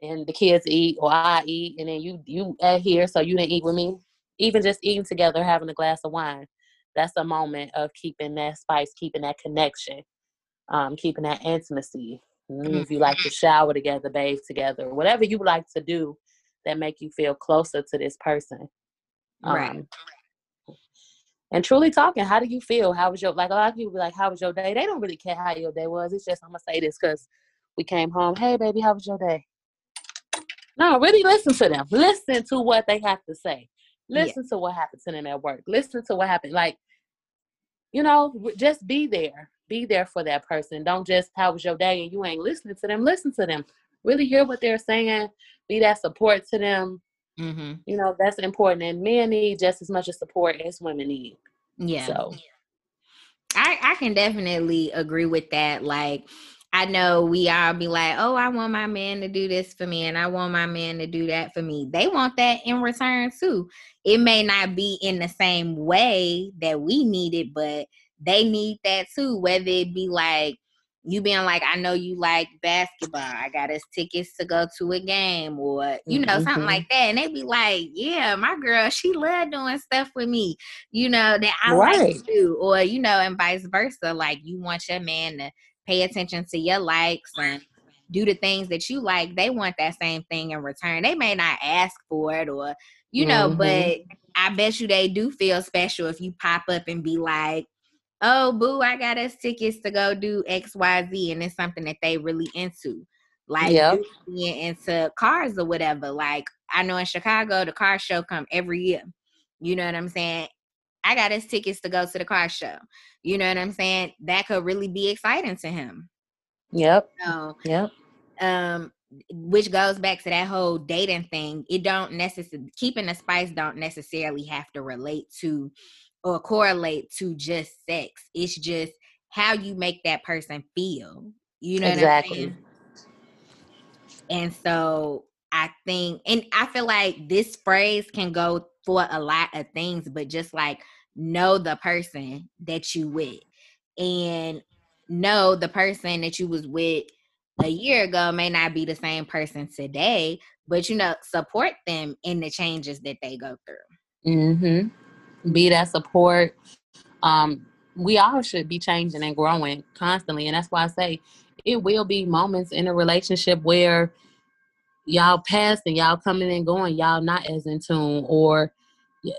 and the kids eat or I eat and then you you at here so you didn't eat with me. Even just eating together, having a glass of wine that's a moment of keeping that spice, keeping that connection, um, keeping that intimacy. Mm-hmm. If you like to shower together, bathe together, whatever you like to do that make you feel closer to this person. Um, right. And truly talking, how do you feel? How was your like a lot of people be like, How was your day? They don't really care how your day was. It's just I'm gonna say this because we came home, hey baby, how was your day? No, really listen to them. Listen to what they have to say. Listen yeah. to what happened to them at work. Listen to what happened. Like, you know, just be there. Be there for that person. Don't just, how was your day? And you ain't listening to them. Listen to them. Really hear what they're saying. Be that support to them. Mm-hmm. You know, that's important. And men need just as much as support as women need. Yeah. So. I, I can definitely agree with that. Like, I know we all be like, oh, I want my man to do this for me and I want my man to do that for me. They want that in return too. It may not be in the same way that we need it, but they need that too. Whether it be like you being like, I know you like basketball. I got us tickets to go to a game or, you know, mm-hmm. something like that. And they be like, yeah, my girl, she love doing stuff with me, you know, that I right. like to do. Or, you know, and vice versa. Like you want your man to pay attention to your likes and do the things that you like, they want that same thing in return. They may not ask for it or, you know, mm-hmm. but I bet you they do feel special if you pop up and be like, oh, boo, I got us tickets to go do XYZ. And it's something that they really into. Like yep. being into cars or whatever. Like I know in Chicago, the car show come every year. You know what I'm saying? I got his tickets to go to the car show. You know what I'm saying? That could really be exciting to him. Yep. So, yep. Um, which goes back to that whole dating thing. It don't necessarily keeping the spice don't necessarily have to relate to or correlate to just sex. It's just how you make that person feel. You know exactly. And so I think, and I feel like this phrase can go for a lot of things, but just like know the person that you with and know the person that you was with a year ago may not be the same person today, but you know, support them in the changes that they go through. Mm-hmm. Be that support. Um, we all should be changing and growing constantly. And that's why I say it will be moments in a relationship where y'all past and y'all coming and going, y'all not as in tune, or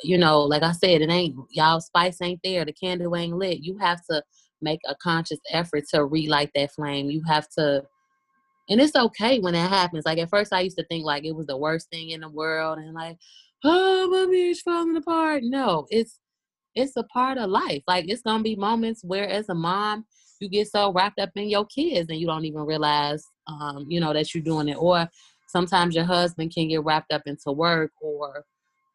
you know, like I said, it ain't y'all spice ain't there, the candle ain't lit. You have to make a conscious effort to relight that flame. You have to and it's okay when that happens. Like at first I used to think like it was the worst thing in the world and like, oh my marriage falling apart. No, it's it's a part of life. Like it's gonna be moments where as a mom you get so wrapped up in your kids and you don't even realize um, you know, that you're doing it. Or sometimes your husband can get wrapped up into work or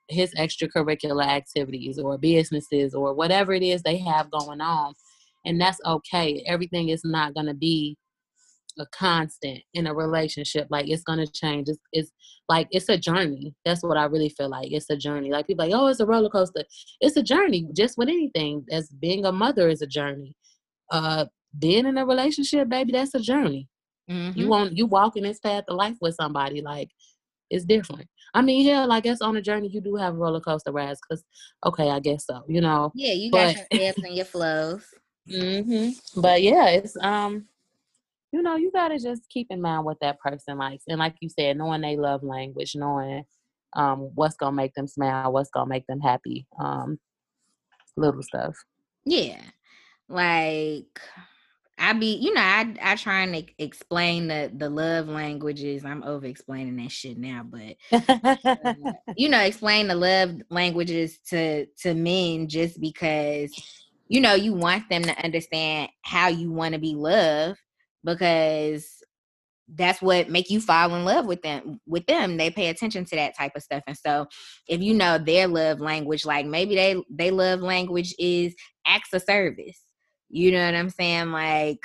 his extracurricular activities or businesses or whatever it is they have going on. And that's okay. Everything is not to be a constant in a relationship. Like it's to change. It's, it's like it's a journey. That's what I really feel like. It's a journey. Like people like, oh, it's a roller coaster. It's a journey. Just with anything. As being a mother is a journey. Uh, being in a relationship, baby, that's a journey. Mm-hmm. You want you walking this path of life with somebody. Like it's different. I mean, hell, I guess on a journey you do have roller coaster rides. Cause okay, I guess so. You know. Yeah, you got but, your ebbs and your flows. Mm-hmm. But yeah, it's um, you know, you gotta just keep in mind what that person likes, and like you said, knowing they love language, knowing um what's gonna make them smile, what's gonna make them happy, um, little stuff. Yeah, like I be, you know, I I try and explain the the love languages. I'm over explaining that shit now, but uh, you know, explain the love languages to to men just because you know you want them to understand how you want to be loved because that's what make you fall in love with them with them. They pay attention to that type of stuff. And so if you know their love language like maybe they they love language is acts of service. You know what i'm saying? Like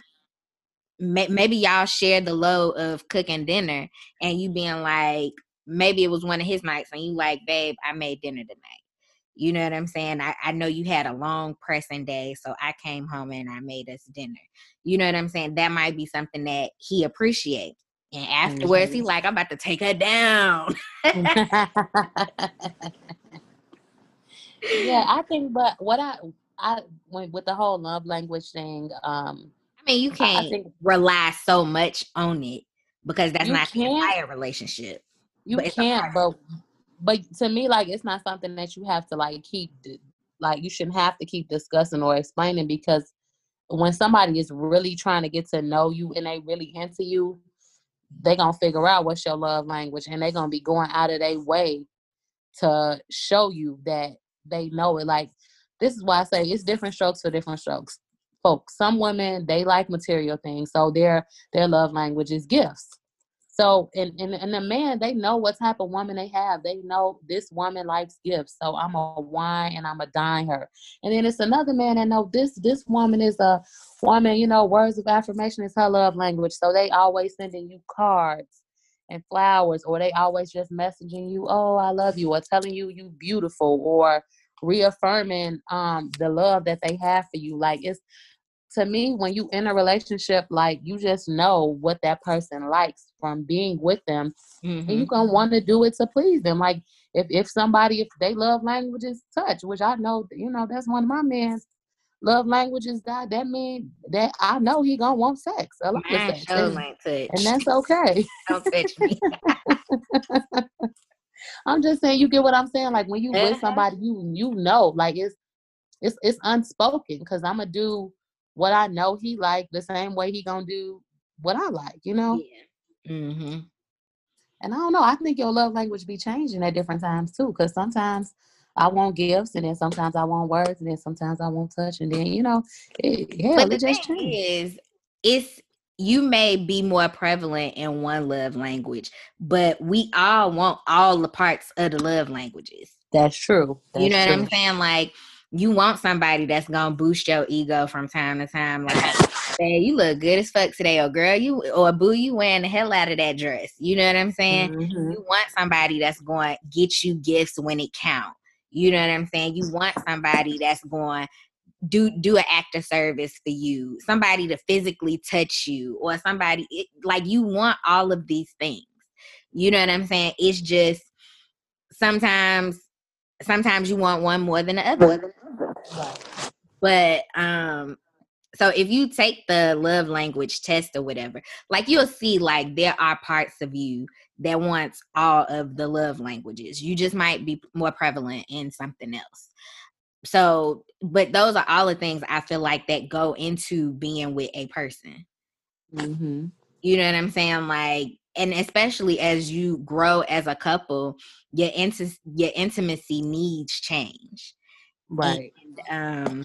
may, maybe y'all share the load of cooking dinner and you being like maybe it was one of his nights and you like babe i made dinner tonight you know what I'm saying? I, I know you had a long pressing day, so I came home and I made us dinner. You know what I'm saying? That might be something that he appreciates. And afterwards, mm-hmm. he like, I'm about to take her down. yeah, I think, but what I I went with the whole love language thing. Um, I mean, you can't think, rely so much on it because that's not the entire relationship. You can't, but but to me, like it's not something that you have to like keep like you shouldn't have to keep discussing or explaining because when somebody is really trying to get to know you and they really into you, they gonna figure out what's your love language and they gonna be going out of their way to show you that they know it. Like this is why I say it's different strokes for different strokes. Folks, some women they like material things, so their their love language is gifts. So, and, and, and the man, they know what type of woman they have. They know this woman likes gifts. So I'm a wine and I'm a dine her. And then it's another man that know this, this woman is a woman, you know, words of affirmation is her love language. So they always sending you cards and flowers, or they always just messaging you, oh, I love you, or telling you you beautiful, or reaffirming um the love that they have for you. Like it's to me, when you in a relationship, like you just know what that person likes from being with them, mm-hmm. and you're gonna want to do it to please them. Like if if somebody if they love languages touch, which I know, you know, that's one of my men's love languages. That that mean that I know he gonna want sex, a lot of sex, and, and that's okay. Don't touch me. I'm just saying, you get what I'm saying. Like when you with uh-huh. somebody, you you know, like it's it's it's unspoken because I'm gonna do what I know he like the same way he gonna do what I like, you know? Yeah. Mm-hmm. And I don't know. I think your love language be changing at different times too, because sometimes I want gifts, and then sometimes I want words, and then sometimes I want touch, and then you know, it, yeah, but the just thing changes. is, it's you may be more prevalent in one love language, but we all want all the parts of the love languages. That's true. That's you know true. what I'm saying? Like you want somebody that's gonna boost your ego from time to time. Like, hey, you look good as fuck today, or girl, you or boo, you wearing the hell out of that dress. You know what I'm saying? Mm-hmm. You want somebody that's going to get you gifts when it count. You know what I'm saying? You want somebody that's going do do an act of service for you, somebody to physically touch you, or somebody it, like you want all of these things. You know what I'm saying? It's just sometimes sometimes you want one more than the other. But um so if you take the love language test or whatever, like you'll see like there are parts of you that wants all of the love languages. You just might be more prevalent in something else. So, but those are all the things I feel like that go into being with a person. Mm-hmm. You know what I'm saying? Like, and especially as you grow as a couple, your int- your intimacy needs change. Right. And, um,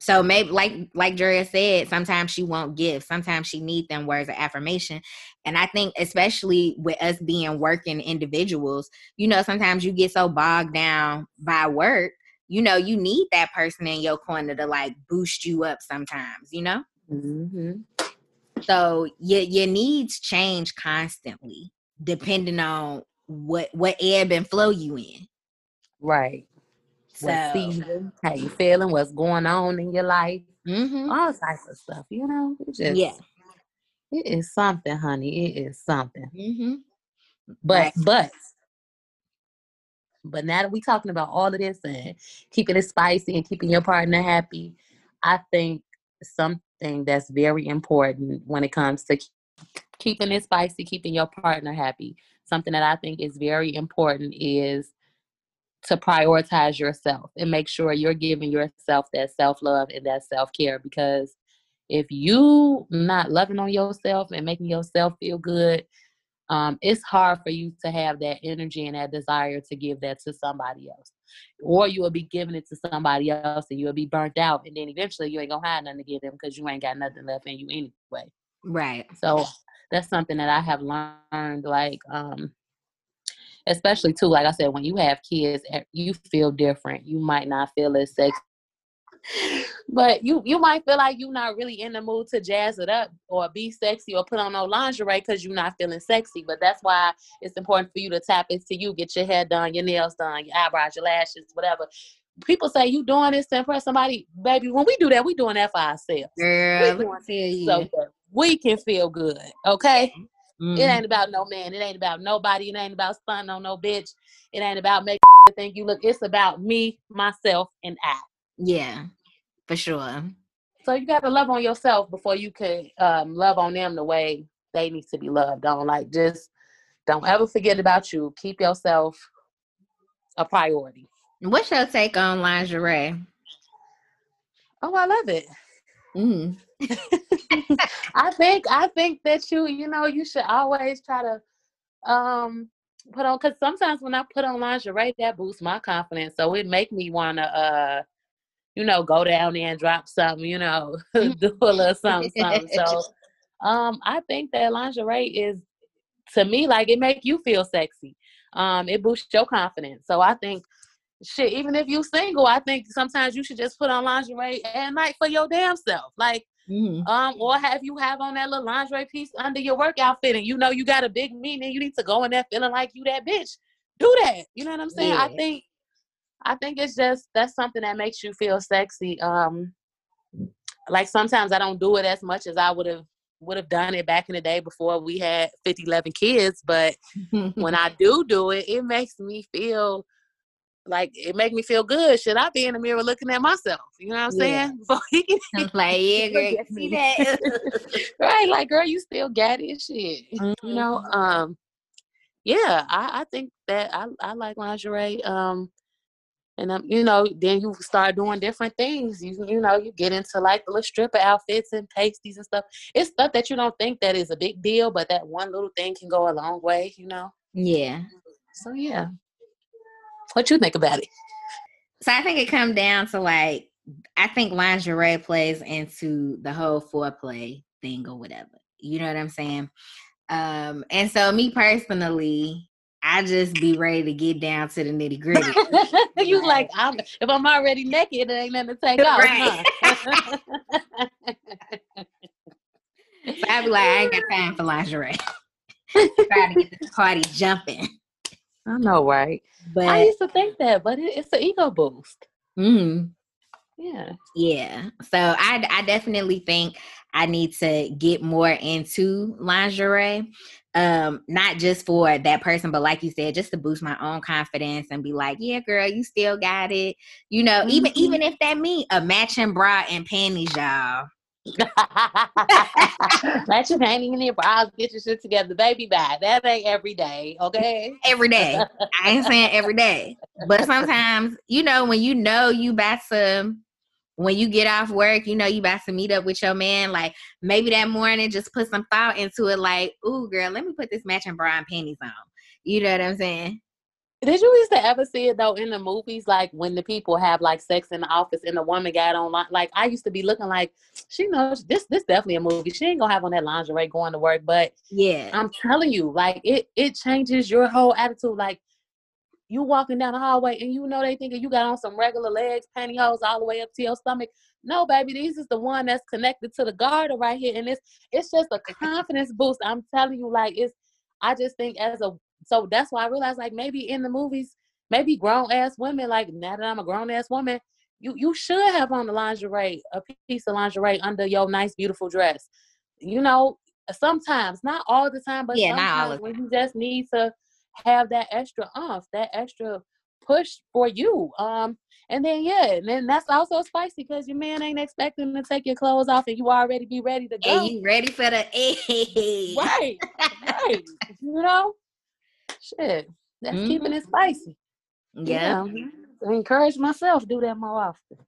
so maybe like like Drea said, sometimes she won't give, sometimes she needs them words of affirmation. And I think especially with us being working individuals, you know, sometimes you get so bogged down by work, you know, you need that person in your corner to like boost you up sometimes, you know? Mm-hmm. So your your needs change constantly depending on what what ebb and flow you in. Right. So, what season, how you feeling, what's going on in your life, mm-hmm. all types of stuff. You know, it just yeah, it is something, honey. It is something. Mm-hmm. But right. but but now that we talking about all of this and keeping it spicy and keeping your partner happy, I think something that's very important when it comes to keeping it spicy, keeping your partner happy. Something that I think is very important is to prioritize yourself and make sure you're giving yourself that self-love and that self-care because if you not loving on yourself and making yourself feel good um, it's hard for you to have that energy and that desire to give that to somebody else or you will be giving it to somebody else and you'll be burnt out and then eventually you ain't gonna have nothing to give them because you ain't got nothing left in you anyway right so that's something that I have learned. Like, um, especially too, like I said, when you have kids, eh, you feel different. You might not feel as sexy but you you might feel like you're not really in the mood to jazz it up or be sexy or put on no lingerie because you're not feeling sexy. But that's why it's important for you to tap into you, get your hair done, your nails done, your eyebrows, your lashes, whatever. People say you doing this to impress somebody, baby. When we do that, we doing that for ourselves. Girl, we you. So we can feel good, okay? Mm-hmm. It ain't about no man. It ain't about nobody. It ain't about stunting on no bitch. It ain't about making think you look. It's about me, myself, and I. Yeah, for sure. So you got to love on yourself before you can um, love on them the way they need to be loved on. Like, just don't ever forget about you. Keep yourself a priority. What's your take on lingerie? Oh, I love it. Mm. I think I think that you you know you should always try to um put on because sometimes when I put on lingerie that boosts my confidence so it make me want to uh you know, go down there and drop something, you know, do a little something, something. So um, I think that lingerie is to me like it make you feel sexy. Um, it boosts your confidence. So I think shit, even if you single, I think sometimes you should just put on lingerie at night for your damn self. Like Mm-hmm. Um, or have you have on that little lingerie piece under your work outfit and you know you got a big meeting you need to go in there feeling like you that bitch. Do that. You know what I'm saying? Yeah. I think I think it's just that's something that makes you feel sexy. Um, like sometimes I don't do it as much as I would have would have done it back in the day before we had 50 11 kids but when i do do it it makes me feel like it make me feel good should i be in the mirror looking at myself you know what i'm yeah. saying like yeah girl see that right like girl you still got it shit mm-hmm. you know mm-hmm. um yeah I, I think that I, I like lingerie um and um, you know, then you start doing different things. You you know, you get into like the little stripper outfits and pasties and stuff. It's stuff that you don't think that is a big deal, but that one little thing can go a long way. You know. Yeah. So yeah. What you think about it? So I think it comes down to like I think lingerie plays into the whole foreplay thing or whatever. You know what I'm saying? Um, and so me personally, I just be ready to get down to the nitty gritty. you like, I'm if I'm already naked, it ain't nothing to take off. Right. Huh? so I be like, I ain't got time for lingerie. Trying to get the party jumping. I know, right? But I used to think that, but it, it's an ego boost. Hmm. Yeah. Yeah. So I I definitely think I need to get more into lingerie um not just for that person but like you said just to boost my own confidence and be like yeah girl you still got it you know mm-hmm. even even if that mean a matching bra and panties y'all your panties in your bras, get your shit together, baby. Bye. That ain't every day, okay? Every day. I ain't saying every day, but sometimes, you know, when you know you about to when you get off work, you know you about to meet up with your man. Like maybe that morning, just put some thought into it. Like, ooh, girl, let me put this matching bra and panties on. You know what I'm saying? Did you used to ever see it though in the movies, like when the people have like sex in the office and the woman got on like I used to be looking like she knows this this definitely a movie. She ain't gonna have on that lingerie going to work. But yeah, I'm telling you, like it it changes your whole attitude. Like you walking down the hallway and you know they thinking you got on some regular legs, pantyhose all the way up to your stomach. No, baby, this is the one that's connected to the garter right here. And it's it's just a confidence boost. I'm telling you, like it's I just think as a so that's why I realized like maybe in the movies, maybe grown ass women, like now that I'm a grown ass woman, you you should have on the lingerie, a piece of lingerie under your nice, beautiful dress. You know, sometimes, not all the time, but yeah, sometimes when you just need to have that extra off, that extra push for you. Um, and then yeah, and then that's also spicy because your man ain't expecting to take your clothes off and you already be ready to go. And you ready for the A. Right. right. You know? Shit. That's mm-hmm. keeping it spicy. Yeah. I encourage myself to do that more often.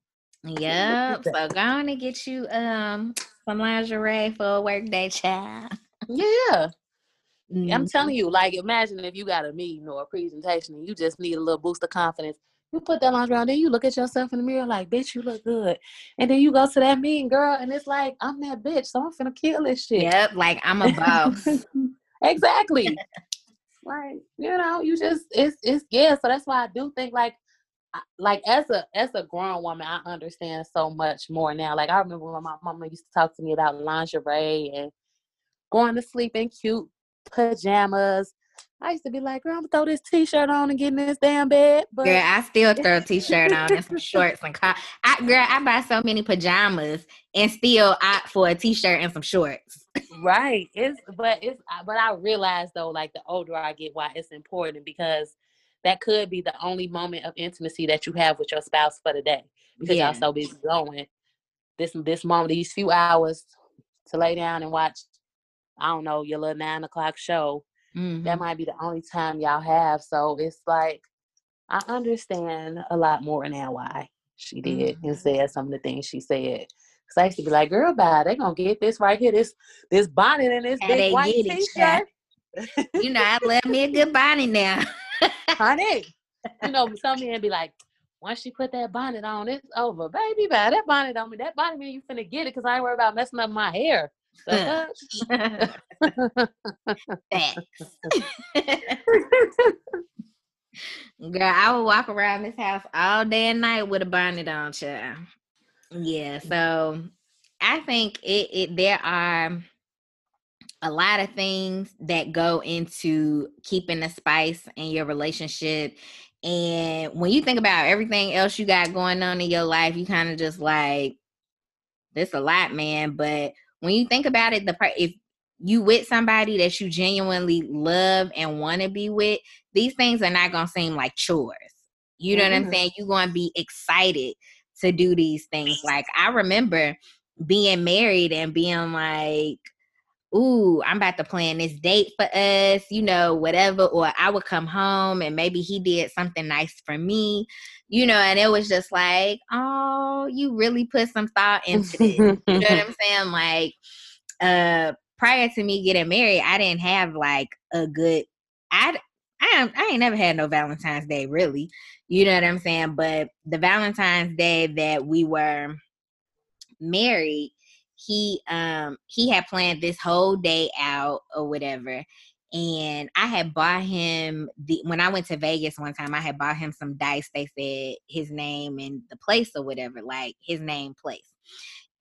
Yep. so go on and get you um some lingerie for a work day, child. Yeah. Mm-hmm. I'm telling you, like, imagine if you got a meeting or a presentation and you just need a little boost of confidence. You put that lingerie on, then you look at yourself in the mirror like, bitch, you look good. And then you go to that meeting girl, and it's like, I'm that bitch, so I'm finna kill this shit. Yep, like I'm a boss. exactly. like, you know, you just it's it's yeah. So that's why I do think like like as a as a grown woman, I understand so much more now. Like I remember when my mama used to talk to me about lingerie and going to sleep in cute pajamas I used to be like, girl, I'm gonna throw this t-shirt on and get in this damn bed. But girl, I still throw a t-shirt on and some shorts and co- I girl, I buy so many pajamas and still opt for a t-shirt and some shorts. right. It's but it's but I realize though, like the older I get, why it's important because that could be the only moment of intimacy that you have with your spouse for the day because yeah. y'all so busy going. This this moment, these few hours to lay down and watch, I don't know, your little nine o'clock show Mm-hmm. That might be the only time y'all have. So it's like I understand a lot more now why she did mm-hmm. and said some of the things she said. Cause I used to be like, girl, bye, they gonna get this right here, this this bonnet and this and big white t-shirt. you know, I love me a good bonnet now. Honey. You know, some men be like, once she put that bonnet on, it's over. Baby, bye, that bonnet on me. That bonnet mean you finna get it because I ain't worried about messing up my hair. Oh, thanks. Girl, I would walk around this house all day and night with a bonnet on, child. Yeah, mm. so I think it, it there are a lot of things that go into keeping the spice in your relationship. And when you think about everything else you got going on in your life, you kind of just like, this a lot, man. But when you think about it, the part if you with somebody that you genuinely love and want to be with, these things are not gonna seem like chores. You know mm-hmm. what I'm mm-hmm. saying? You're gonna be excited to do these things. Like I remember being married and being like, ooh, I'm about to plan this date for us, you know, whatever. Or I would come home and maybe he did something nice for me, you know, and it was just like, oh, you really put some thought into this. you know what I'm saying? Like, uh, prior to me getting married, I didn't have like a good, I, I, I ain't never had no Valentine's Day really. You know what I'm saying? But the Valentine's Day that we were married, he um he had planned this whole day out or whatever and I had bought him the when I went to Vegas one time, I had bought him some dice. They said his name and the place or whatever, like his name, place.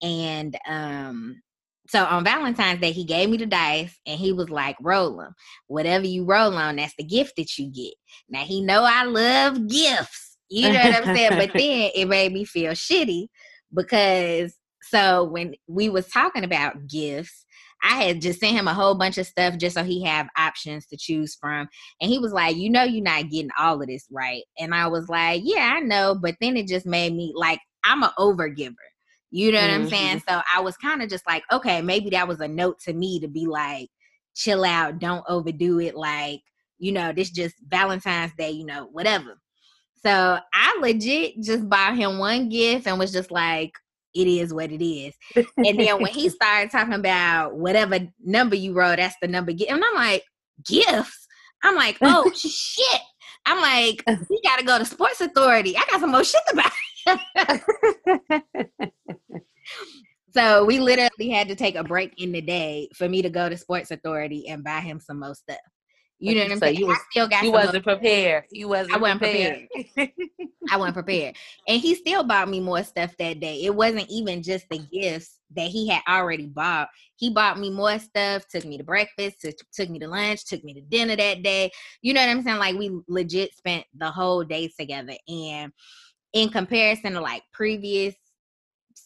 And um, so on Valentine's Day, he gave me the dice and he was like, roll them. Whatever you roll on, that's the gift that you get. Now he know I love gifts. You know what I'm saying? but then it made me feel shitty because so when we was talking about gifts, I had just sent him a whole bunch of stuff just so he have options to choose from. And he was like, you know, you're not getting all of this right. And I was like, yeah, I know. But then it just made me like, I'm an overgiver. You know what mm-hmm. I'm saying? So I was kind of just like, okay, maybe that was a note to me to be like, chill out, don't overdo it. Like, you know, this just Valentine's Day, you know, whatever. So I legit just bought him one gift and was just like, it is what it is. and then when he started talking about whatever number you wrote, that's the number. And I'm like, gifts. I'm like, oh shit. I'm like, we gotta go to Sports Authority. I got some more shit to buy. so we literally had to take a break in the day for me to go to Sports Authority and buy him some more stuff. You know what I'm saying? You was, I still got. You wasn't prepared. You wasn't. I wasn't prepared. prepared. I wasn't prepared, and he still bought me more stuff that day. It wasn't even just the gifts that he had already bought. He bought me more stuff. Took me to breakfast. Took, took me to lunch. Took me to dinner that day. You know what I'm saying? Like we legit spent the whole day together. And in comparison to like previous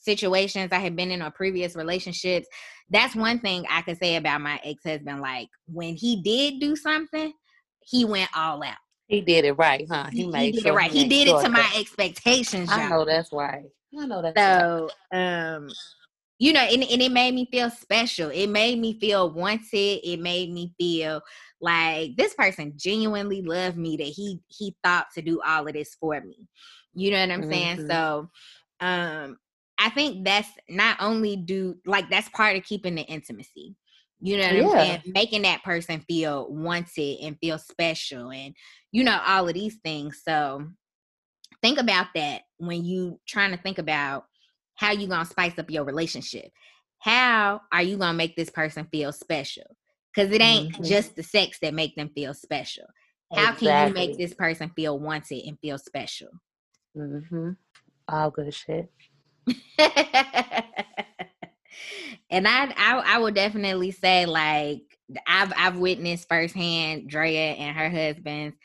situations I had been in or previous relationships, that's one thing I could say about my ex husband. Like when he did do something, he went all out. He did it right, huh? He, he made did sure it right. He, did it to my expectations. I know that's right. I know that's so. Right. Um, you know, and, and it made me feel special. It made me feel wanted. It made me feel like this person genuinely loved me. That he he thought to do all of this for me. You know what I'm mm-hmm. saying? So, um, I think that's not only do like that's part of keeping the intimacy. You know what yeah. I'm saying? Making that person feel wanted and feel special and you know all of these things. So think about that when you trying to think about how you gonna spice up your relationship. How are you gonna make this person feel special? Because it ain't mm-hmm. just the sex that make them feel special. How exactly. can you make this person feel wanted and feel special? Mm-hmm. All good shit. and I, I I would definitely say like I've I've witnessed firsthand Drea and her husband's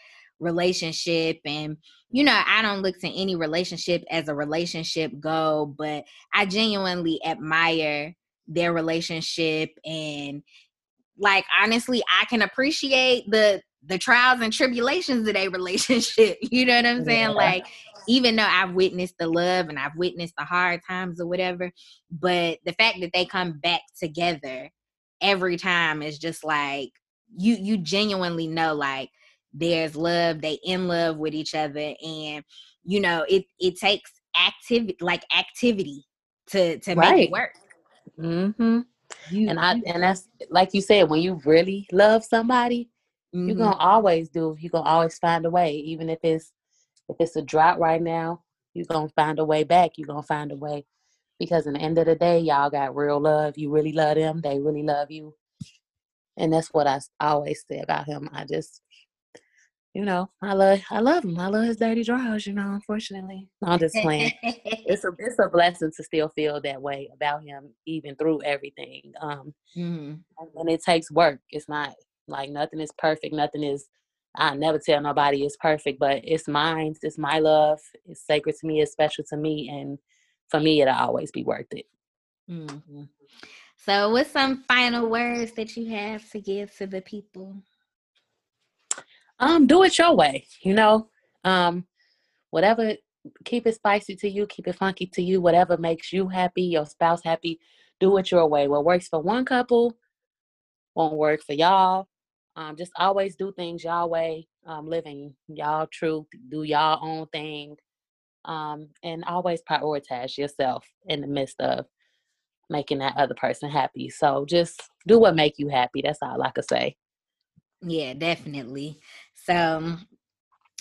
relationship and you know I don't look to any relationship as a relationship goal but I genuinely admire their relationship and like honestly I can appreciate the the trials and tribulations of a relationship you know what I'm saying yeah. like even though I've witnessed the love and I've witnessed the hard times or whatever, but the fact that they come back together every time is just like you you genuinely know like there's love, they in love with each other and you know, it it takes activity like activity to to right. make it work. Mhm. And I and that's like you said when you really love somebody, mm-hmm. you're going to always do you're going to always find a way even if it's if it's a drought right now, you're gonna find a way back. You're gonna find a way. Because in the end of the day, y'all got real love. You really love them. They really love you. And that's what I always say about him. I just you know, I love I love him. I love his dirty drawers, you know, unfortunately. I'm just playing. it's a it's a blessing to still feel that way about him, even through everything. Um mm-hmm. and it takes work. It's not like nothing is perfect, nothing is I never tell nobody it's perfect, but it's mine. It's my love. It's sacred to me. It's special to me, and for me, it'll always be worth it. Mm-hmm. So, what's some final words that you have to give to the people? Um, do it your way. You know, um, whatever. Keep it spicy to you. Keep it funky to you. Whatever makes you happy, your spouse happy. Do it your way. What works for one couple won't work for y'all um, just always do things y'all way, um, living y'all truth, do y'all own thing, um, and always prioritize yourself in the midst of making that other person happy. So just do what make you happy. That's all I could say. Yeah, definitely. So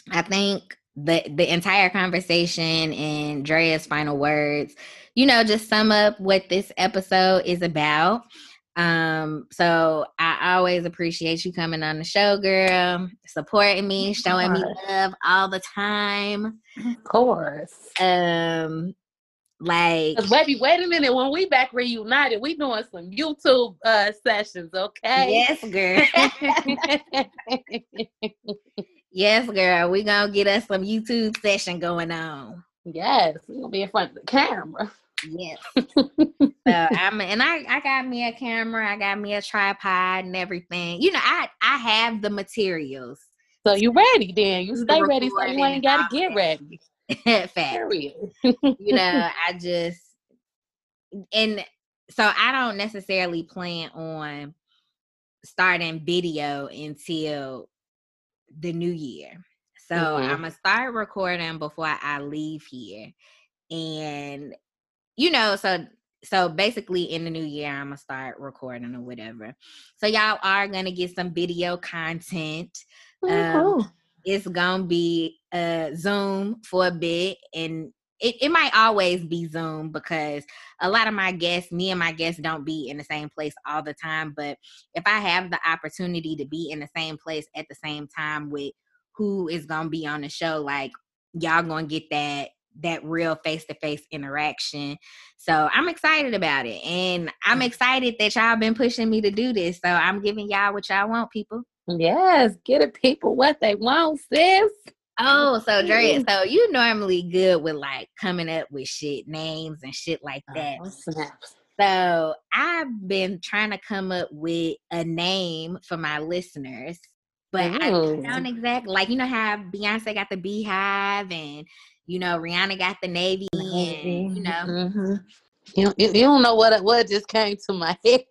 I think the the entire conversation and Drea's final words, you know, just sum up what this episode is about. Um, so I always appreciate you coming on the show, girl, supporting me, showing me love all the time. Of course. Um, like baby, wait a minute. When we back reunited, we doing some YouTube uh sessions, okay? Yes, girl. yes, girl. We gonna get us some YouTube session going on. Yes, we gonna be in front of the camera. Yes. so I'm and I I got me a camera, I got me a tripod and everything. You know, I I have the materials. So you ready then? You stay ready, so you ain't gotta get ready. Fact. you know, I just and so I don't necessarily plan on starting video until the new year. So mm-hmm. I'm gonna start recording before I leave here. And you know, so so basically in the new year i'm gonna start recording or whatever. So y'all are gonna get some video content. Oh, um, it's gonna be uh zoom for a bit and it, it might always be zoom because a lot of my guests me and my guests don't be in the same place all the time but if i have the opportunity to be in the same place at the same time with who is gonna be on the show like y'all gonna get that that real face-to-face interaction. So i'm excited about it and i'm mm. excited that y'all been pushing me to do this so i'm giving y'all what y'all want people. Yes get it people what they want sis. Oh, so Dre, so you normally good with like coming up with shit names and shit like oh, that. Oh. So I've been trying to come up with a name for my listeners, but Ooh. I don't exactly like you know how Beyonce got the BeyHive and you know, Rihanna got the Navy, and you know. Mm-hmm. You, you, you don't know what what just came to my head.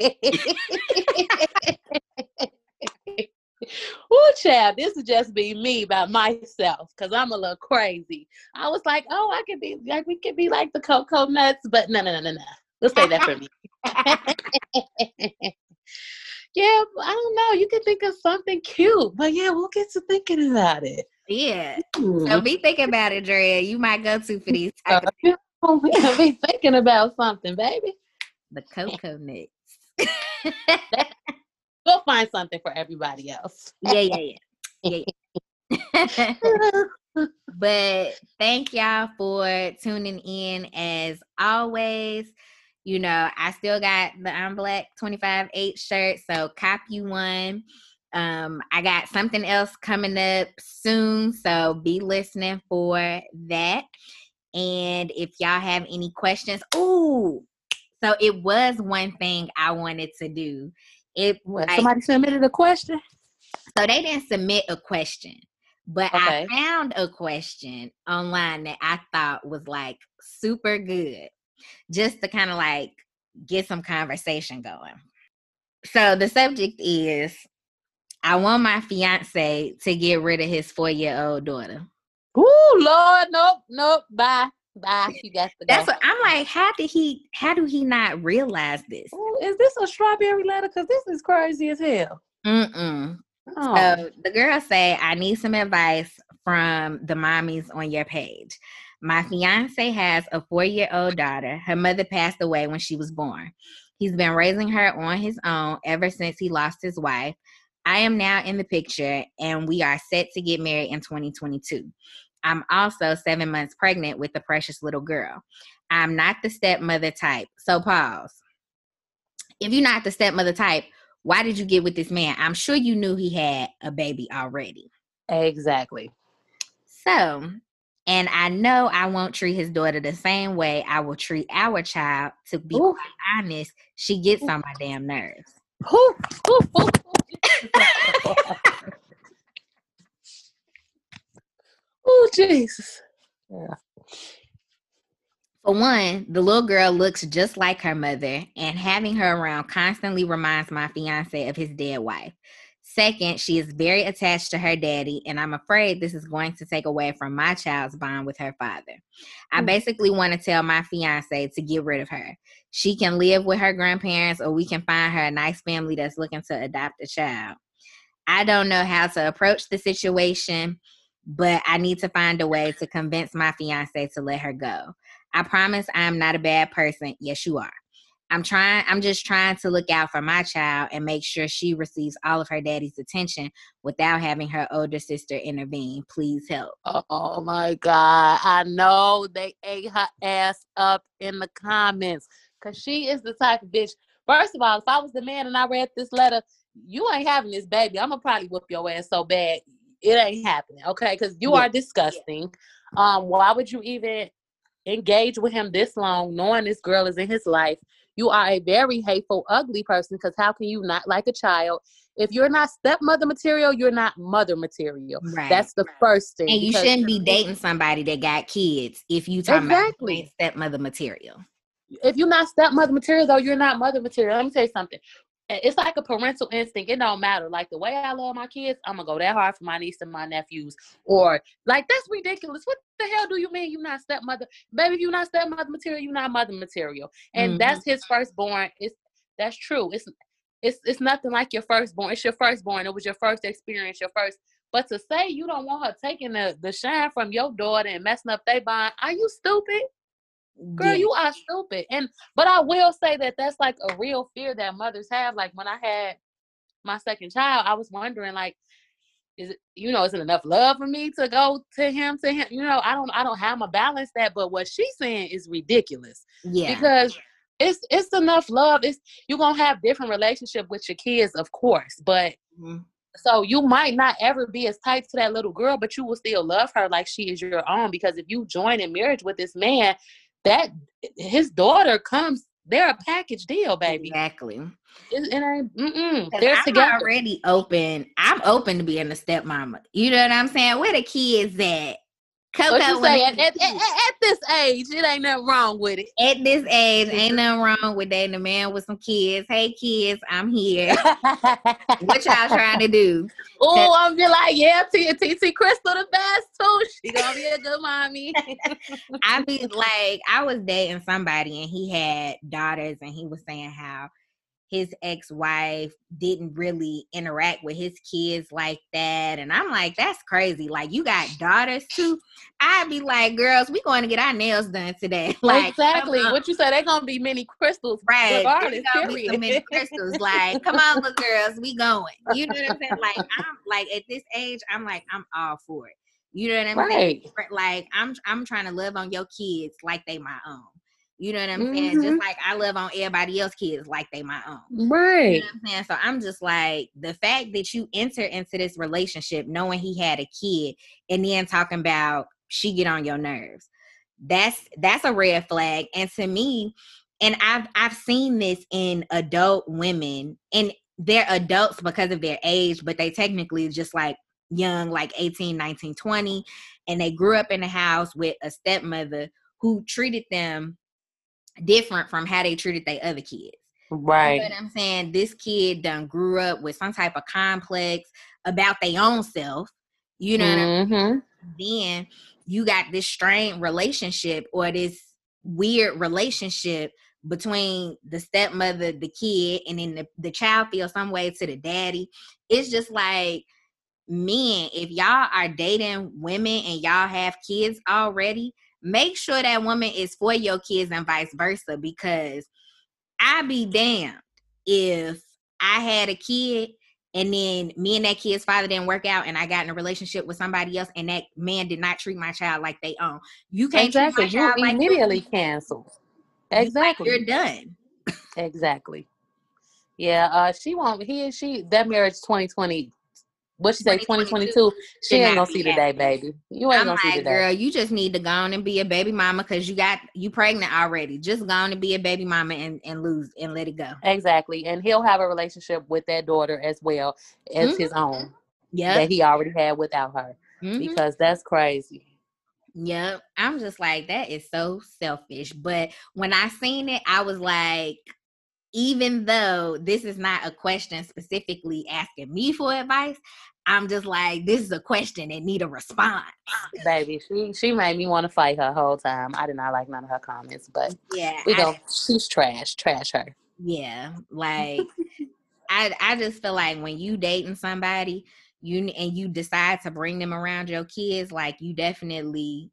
Oh, child, this would just be me by myself because I'm a little crazy. I was like, oh, I could be like, we could be like the cocoa nuts, but no, no, no, no, no. Let's say that for me. yeah, I don't know. You can think of something cute, but yeah, we'll get to thinking about it. Yeah. Mm. So be thinking about it, Drea. You might go to for these type of be thinking about something, baby. The cocoa nuts. we'll find something for everybody else. yeah, yeah, yeah. yeah, yeah. but thank y'all for tuning in as always. You know, I still got the I'm Black 25 8 shirt, so cop you one. Um, I got something else coming up soon, so be listening for that. And if y'all have any questions, oh, so it was one thing I wanted to do. It what, somebody submitted a question. So they didn't submit a question, but okay. I found a question online that I thought was like super good, just to kind of like get some conversation going. So the subject is I want my fiance to get rid of his four year old daughter. Ooh, Lord, nope, nope, bye. Bye. You got to go. That's what I'm like. How did he? How do he not realize this? Ooh, is this a strawberry letter? Because this is crazy as hell. Mm-mm. Oh. So the girl say, I need some advice from the mommies on your page. My fiance has a four-year-old daughter. Her mother passed away when she was born. He's been raising her on his own ever since he lost his wife. I am now in the picture, and we are set to get married in 2022. I'm also seven months pregnant with a precious little girl. I'm not the stepmother type. So pause. If you're not the stepmother type, why did you get with this man? I'm sure you knew he had a baby already. Exactly. So, and I know I won't treat his daughter the same way I will treat our child. To be Ooh. quite honest, she gets on my damn nerves. Ooh, ooh, Oh, Jesus. Yeah. For one, the little girl looks just like her mother, and having her around constantly reminds my fiance of his dead wife. Second, she is very attached to her daddy, and I'm afraid this is going to take away from my child's bond with her father. I hmm. basically want to tell my fiance to get rid of her. She can live with her grandparents, or we can find her a nice family that's looking to adopt a child. I don't know how to approach the situation but I need to find a way to convince my fiance to let her go. I promise I'm not a bad person. Yes, you are. I'm trying, I'm just trying to look out for my child and make sure she receives all of her daddy's attention without having her older sister intervene. Please help. Oh my God. I know they ate her ass up in the comments because she is the type of bitch. First of all, if I was the man and I read this letter, you ain't having this baby. I'm gonna probably whoop your ass so bad it ain't happening, okay? Because you yeah. are disgusting. Um, why would you even engage with him this long, knowing this girl is in his life? You are a very hateful, ugly person. Because how can you not like a child? If you're not stepmother material, you're not mother material. Right. That's the first thing. And you shouldn't be dating somebody that got kids if you talking exactly. about stepmother material. If you're not stepmother material, though, you're not mother material. Let me tell you something it's like a parental instinct. It don't matter. Like the way I love my kids, I'm gonna go that hard for my niece and my nephews. Or like that's ridiculous. What the hell do you mean you're not stepmother? Baby, if you not stepmother material, you're not mother material. And mm-hmm. that's his firstborn. It's that's true. It's it's it's nothing like your firstborn. It's your firstborn. It was your first experience, your first. But to say you don't want her taking the, the shine from your daughter and messing up their bond, are you stupid? Girl, you are stupid. And but I will say that that's like a real fear that mothers have. Like when I had my second child, I was wondering like, is it you know, is it enough love for me to go to him to him? You know, I don't I don't have my balance that, but what she's saying is ridiculous. Yeah. Because it's it's enough love. It's you're gonna have different relationship with your kids, of course, but mm-hmm. So you might not ever be as tight to that little girl, but you will still love her like she is your own. Because if you join in marriage with this man, that his daughter comes they're a package deal, baby. Exactly. It, it ain't. They're I'm together. already open. I'm open to being a stepmama. You know what I'm saying? Where the kids at? Coco what you say? At, at, at, at, this age, it ain't nothing wrong with it. At this age, ain't nothing wrong with dating a man with some kids. Hey, kids, I'm here. what y'all trying to do? Oh, I'm be like, yeah, TT Crystal the best too. She gonna be a good mommy. I be like, I was dating somebody and he had daughters, and he was saying how his ex-wife didn't really interact with his kids like that and i'm like that's crazy like you got daughters too? I'd be like girls we going to get our nails done today. Like exactly what you said they're gonna be mini crystals right regardless period. mini crystals like come on little girls we going. You know what i'm saying? Like i'm like at this age i'm like i'm all for it. You know what i'm right. saying like i'm i'm trying to love on your kids like they my own you know what I'm mm-hmm. saying? Just like I love on everybody else kids like they my own. Right. You know I'm saying? So I'm just like the fact that you enter into this relationship knowing he had a kid and then talking about she get on your nerves. That's that's a red flag. And to me, and I've I've seen this in adult women and they're adults because of their age, but they technically just like young, like 18, 19, 20, and they grew up in a house with a stepmother who treated them different from how they treated their other kids. Right. You know what I'm saying? This kid done grew up with some type of complex about their own self. You know mm-hmm. I mean? Then you got this strained relationship or this weird relationship between the stepmother, the kid, and then the, the child feels some way to the daddy. It's just like men, if y'all are dating women and y'all have kids already, make sure that woman is for your kids and vice versa because I be damned if I had a kid and then me and that kid's father didn't work out and I got in a relationship with somebody else and that man did not treat my child like they own. You can't exactly. you like immediately cancel. Exactly. You're done. exactly. Yeah, uh, she won't. He and she that marriage 2020 what she say, 2022? She ain't gonna see the day, baby. You ain't I'm gonna like, see the day. Girl, you just need to go on and be a baby mama because you got you pregnant already. Just go on and be a baby mama and, and lose and let it go. Exactly. And he'll have a relationship with that daughter as well as mm-hmm. his own. Yeah. That he already had without her. Mm-hmm. Because that's crazy. Yep. I'm just like, that is so selfish. But when I seen it, I was like, even though this is not a question specifically asking me for advice, I'm just like, this is a question that need a response. Baby, she she made me want to fight her whole time. I did not like none of her comments, but yeah, we go. She's trash. Trash her. Yeah, like I I just feel like when you dating somebody, you and you decide to bring them around your kids, like you definitely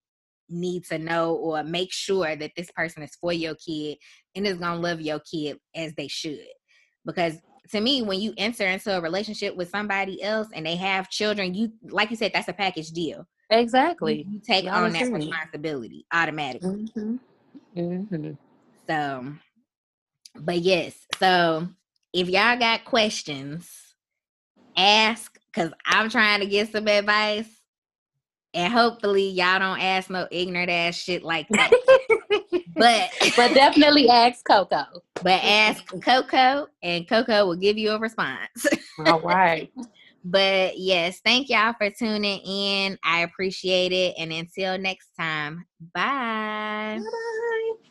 need to know or make sure that this person is for your kid and is gonna love your kid as they should. Because to me, when you enter into a relationship with somebody else and they have children, you like you said, that's a package deal. Exactly. You, you take Y'all on that responsibility automatically. Mm-hmm. Mm-hmm. So, but yes, so if y'all got questions, ask because I'm trying to get some advice and hopefully y'all don't ask no ignorant ass shit like that. But but definitely ask Coco. But ask Coco and Coco will give you a response. All right. but yes, thank y'all for tuning in. I appreciate it. And until next time, bye. Bye-bye.